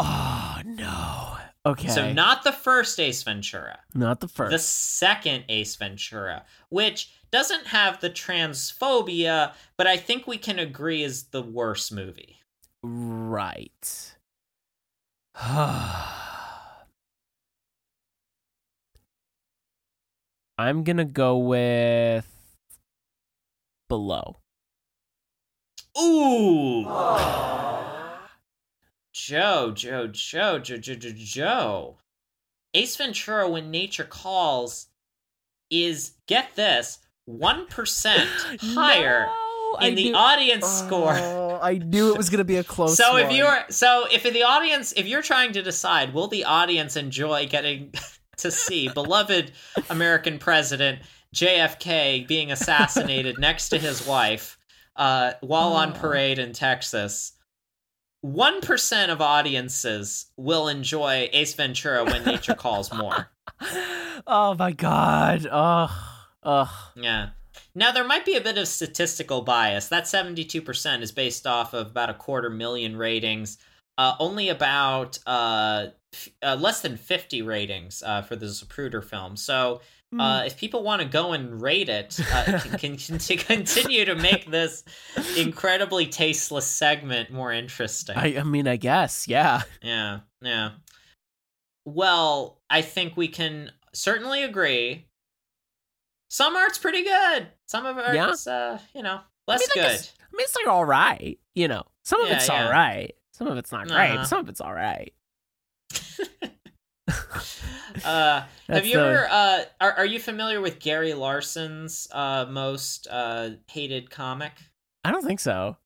Oh no. Okay. So, not the first Ace Ventura. not the first. the second Ace Ventura, which doesn't have the transphobia, but I think we can agree is the worst movie. Right. I'm gonna go with below. Ooh! Joe, Joe, Joe, Joe, Joe, Joe, Joe. Ace Ventura, When Nature Calls, is, get this, 1% higher No, I in the knew- audience score. Oh, I knew it was gonna be a close. so if you're so if in the audience if you're trying to decide will the audience enjoy getting to see beloved american president jfk being assassinated next to his wife uh, while on Oh. parade in texas 1% of audiences will enjoy ace ventura when nature calls more oh my god. Ugh. Ugh. Yeah. Now there might be a bit of statistical bias. That 72% is based off of about a quarter million ratings. Uh, only about uh, f- uh, less than 50 ratings uh, for the Zapruder film. So Hmm. uh, if people want to go and rate it, uh, can, can, can continue to make this incredibly tasteless segment more interesting. I, I mean, I guess, yeah. Yeah, yeah. Well, I think we can certainly agree. Some art's pretty good. Some of Yeah? it's, uh, you know, less I mean, I good. I mean, it's like all right. You know, some of Yeah, it's yeah. all right. Some of it's not great. Uh-huh. Some of it's all right. Uh, have you the- ever? Uh, are are you familiar with Gary Larson's uh most uh hated comic? I don't think so.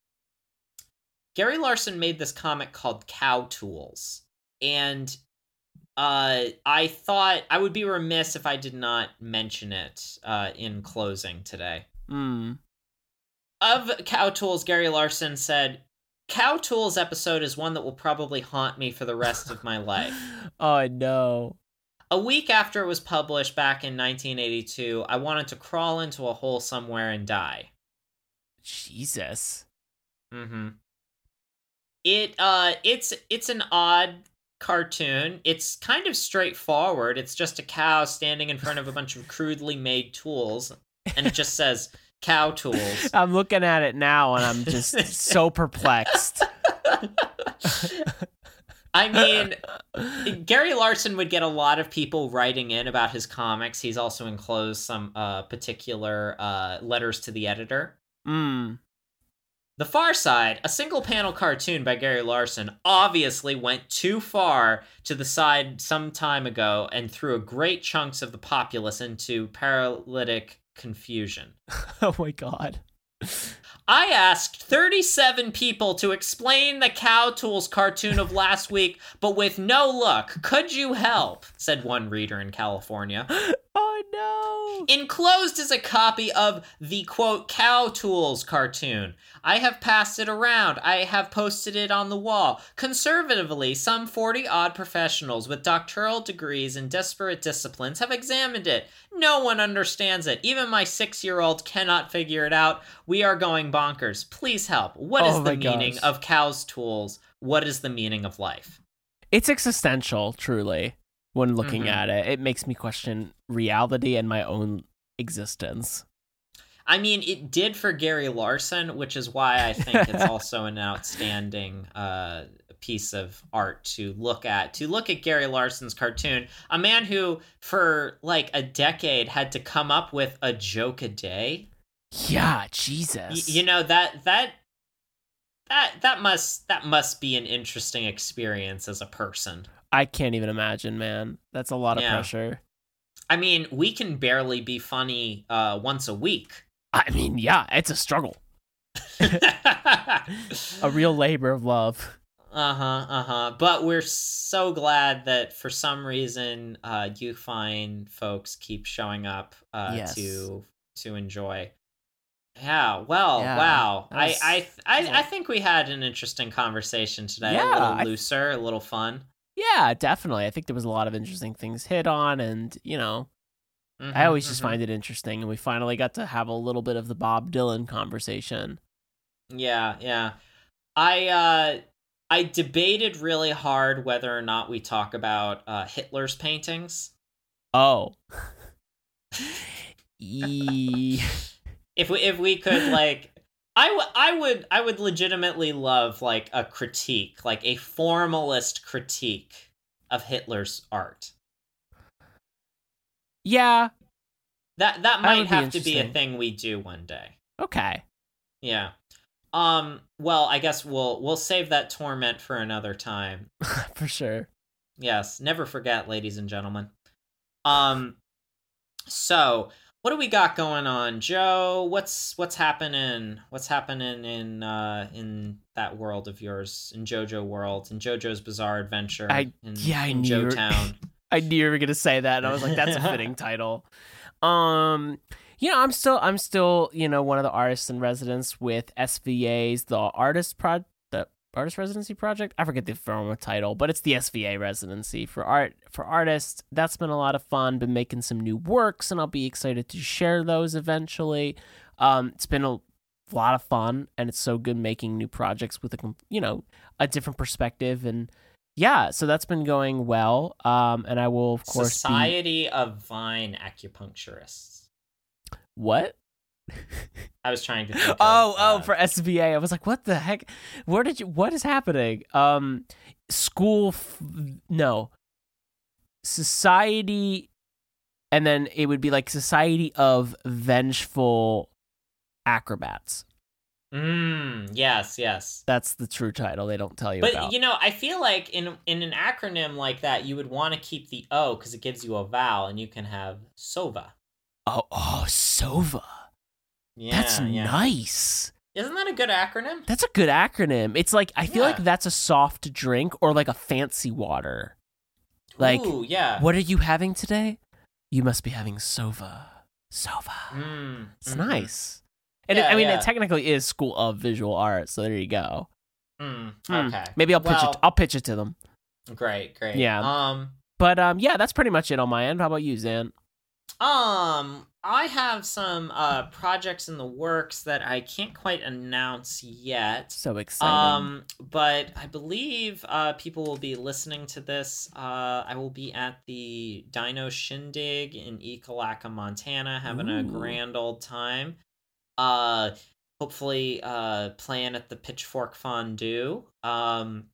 Gary Larson made this comic called Cow Tools, and uh, I thought I would be remiss if I did not mention it uh, in closing today. Hmm. Of Cow Tools, Gary Larson said, Cow Tools episode is one that will probably haunt me for the rest of my life. Oh no. A week after it was published back in 1982, I wanted to crawl into a hole somewhere and die. Jesus. Mm-hmm. It uh it's it's an odd cartoon. It's kind of straightforward. It's just a cow standing in front of a bunch of crudely made tools and it just says cow tools. I'm looking at it now and I'm just so perplexed. I mean, Gary Larson would get a lot of people writing in about his comics. He's also enclosed some uh, particular uh, letters to the editor. Mm. The Far Side, a single panel cartoon by Gary Larson, obviously went too far to the side some time ago and threw a great chunks of the populace into paralytic confusion. Oh my god. I asked 37 people to explain the Cow Tools cartoon of last week, but with no luck. Could you help? said one reader in California. Oh no. Enclosed is a copy of the quote Cow Tools cartoon. I have passed it around. I have posted it on the wall. Conservatively, some 40 odd professionals with doctoral degrees in disparate disciplines have examined it. No one understands it. Even my six year old cannot figure it out. We are going bonkers. Please help. What is Oh the meaning gosh. of Cow's Tools? What is the meaning of life? It's existential, truly, when looking Mhm. at it. It makes me question reality and my own existence. I mean, it did for Gary Larson, which is why I think it's also an outstanding uh, piece of art to look at. To look at Gary Larson's cartoon, a man who, for like a decade, had to come up with a joke a day. Yeah, Y- Jesus. you know that that that that must that must be an interesting experience as a person. I can't even imagine, man. That's a lot of Yeah. pressure. I mean, we can barely be funny uh, once a week. I mean, yeah, it's a struggle. A real labor of love. Uh huh, uh huh. But we're so glad that for some reason, uh, you fine folks keep showing up uh, Yes. to to enjoy. Yeah. Well. Yeah, wow. that I I I. I think we had an interesting conversation today. Yeah, a little I- looser, a little fun. Yeah, definitely. I think there was a lot of interesting things hit on, and you know, I Mhm, always just mhm. find it interesting. And we finally got to have a little bit of the Bob Dylan conversation. Yeah, yeah. I uh I debated really hard whether or not we talk about uh Hitler's paintings. Oh, E- If we if we could like I, w- I would I would I would legitimately love like a critique, like a formalist critique of Hitler's art. yeah. That that That might be have to be a thing we do one day. Okay. Yeah. Um well, I guess we'll we'll save that torment for another time. For sure. Yes, never forget, ladies and gentlemen. Um, so what do we got going on, Joe? What's what's happening? What's happening in uh in that world of yours, in JoJo world, in JoJo's Bizarre Adventure? I- in, yeah, I in knew I knew you were gonna say that, and I was like, that's a fitting title. Um, you know, I'm still, I'm still, you know, one of the artists in residence with SVA's the artist pro, artist residency project. I forget the formal title, but it's the SVA residency for art for artists. That's been a lot of fun. Been making some new works, and I'll be excited to share those eventually. Um, it's been a lot of fun, and it's so good making new projects with a, you know, a different perspective and yeah, so that's been going well. Um, and I will of course be Society of Vine Acupuncturists. what? I was trying to. Think of, oh, oh, uh, for SVA. I was like, what the heck? Where did you? What is happening? Um, school? F- no. Society, and then it would be like Society of Vengeful Acrobats. Mm, yes, yes. That's the true title. They don't tell you But about. you know, I feel like in in an acronym like that, you would want to keep the O because it gives you a vowel, and you can have Sova. oh, oh, Sova. Yeah, That's yeah. nice. Isn't that a good acronym? That's a good acronym. It's like I feel like that's a soft drink or like a fancy water. Like, Ooh, yeah. what are you having today? You must be having sova. Sova. Mm, It's mhm. nice. And it, I mean, yeah. it technically is School of Visual Art, so there you go. Mm, Hmm. Okay. Maybe I'll pitch Well, it. I'll pitch it to them. Great, great. Yeah. Um. But um, yeah, that's pretty much it on my end. How about you, Xan? Um, I have some uh projects in the works that I can't quite announce yet. So exciting. Um, but I believe uh people will be listening to this. Uh, I will be at the Dino Shindig in Ekalaka, Montana, having a grand old time. Uh, hopefully, uh, playing at the Pitchfork Fondue. Um,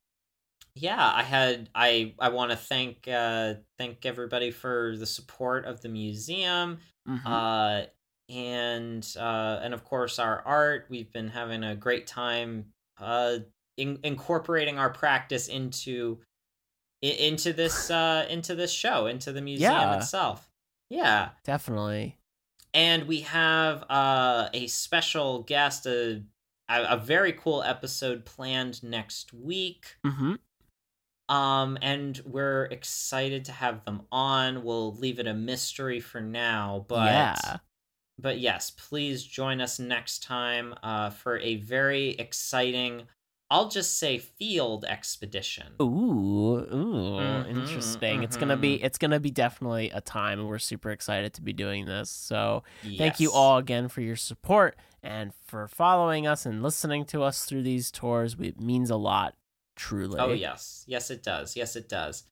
yeah, I had I I want to thank uh thank everybody for the support of the museum Mhm. uh and uh and of course our art we've been having a great time uh in- incorporating our practice into into this uh into this show into the museum Yeah. itself yeah Definitely. and we have uh a special guest a a, a very cool episode planned next week Mm-hmm. Um, and we're excited to have them on. We'll leave it a mystery for now, but Yeah. but yes, please join us next time uh, for a very exciting, I'll just say field expedition. Ooh, ooh, Mhm, interesting. It's gonna be it's gonna be definitely a time, and we're super excited to be doing this. So thank you all again for your support and for following us and listening to us through these tours. It means a lot, truly. Oh yes, yes it does. Yes it does.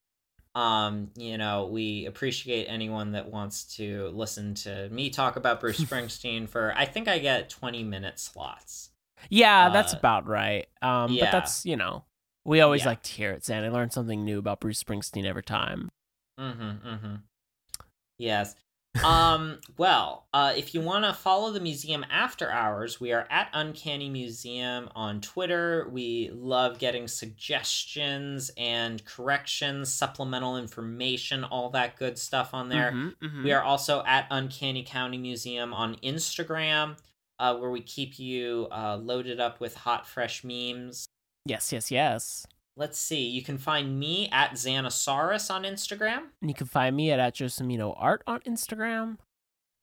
Um, you know, we appreciate anyone that wants to listen to me talk about Bruce Springsteen for I think I get 20 minute slots. Yeah, that's Uh, about right. Um, yeah. but that's you know, we always Yeah. like to hear it, Xan. I learn something new about Bruce Springsteen every time. Mm-hmm. Mm-hmm. Yes. Um, well, uh, if you want to follow the museum after hours, we are at Uncanny Museum on Twitter. We love getting suggestions and corrections, supplemental information, all that good stuff on there. Mhm, mhm. We are also at Uncanny County Museum on Instagram, uh, where we keep you uh, loaded up with hot, fresh memes. yes, yes, yes. Let's see. You can find me at Xanosaurus on Instagram. And you can find me at, at Josemino Art on Instagram.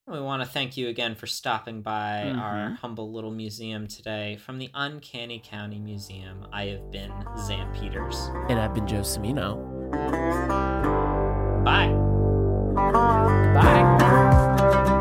We want to thank you again for stopping by our Mhm. humble little museum today. From the Uncanny County Museum, I have been Xan Peters. And I've been Josemino. Bye. Bye.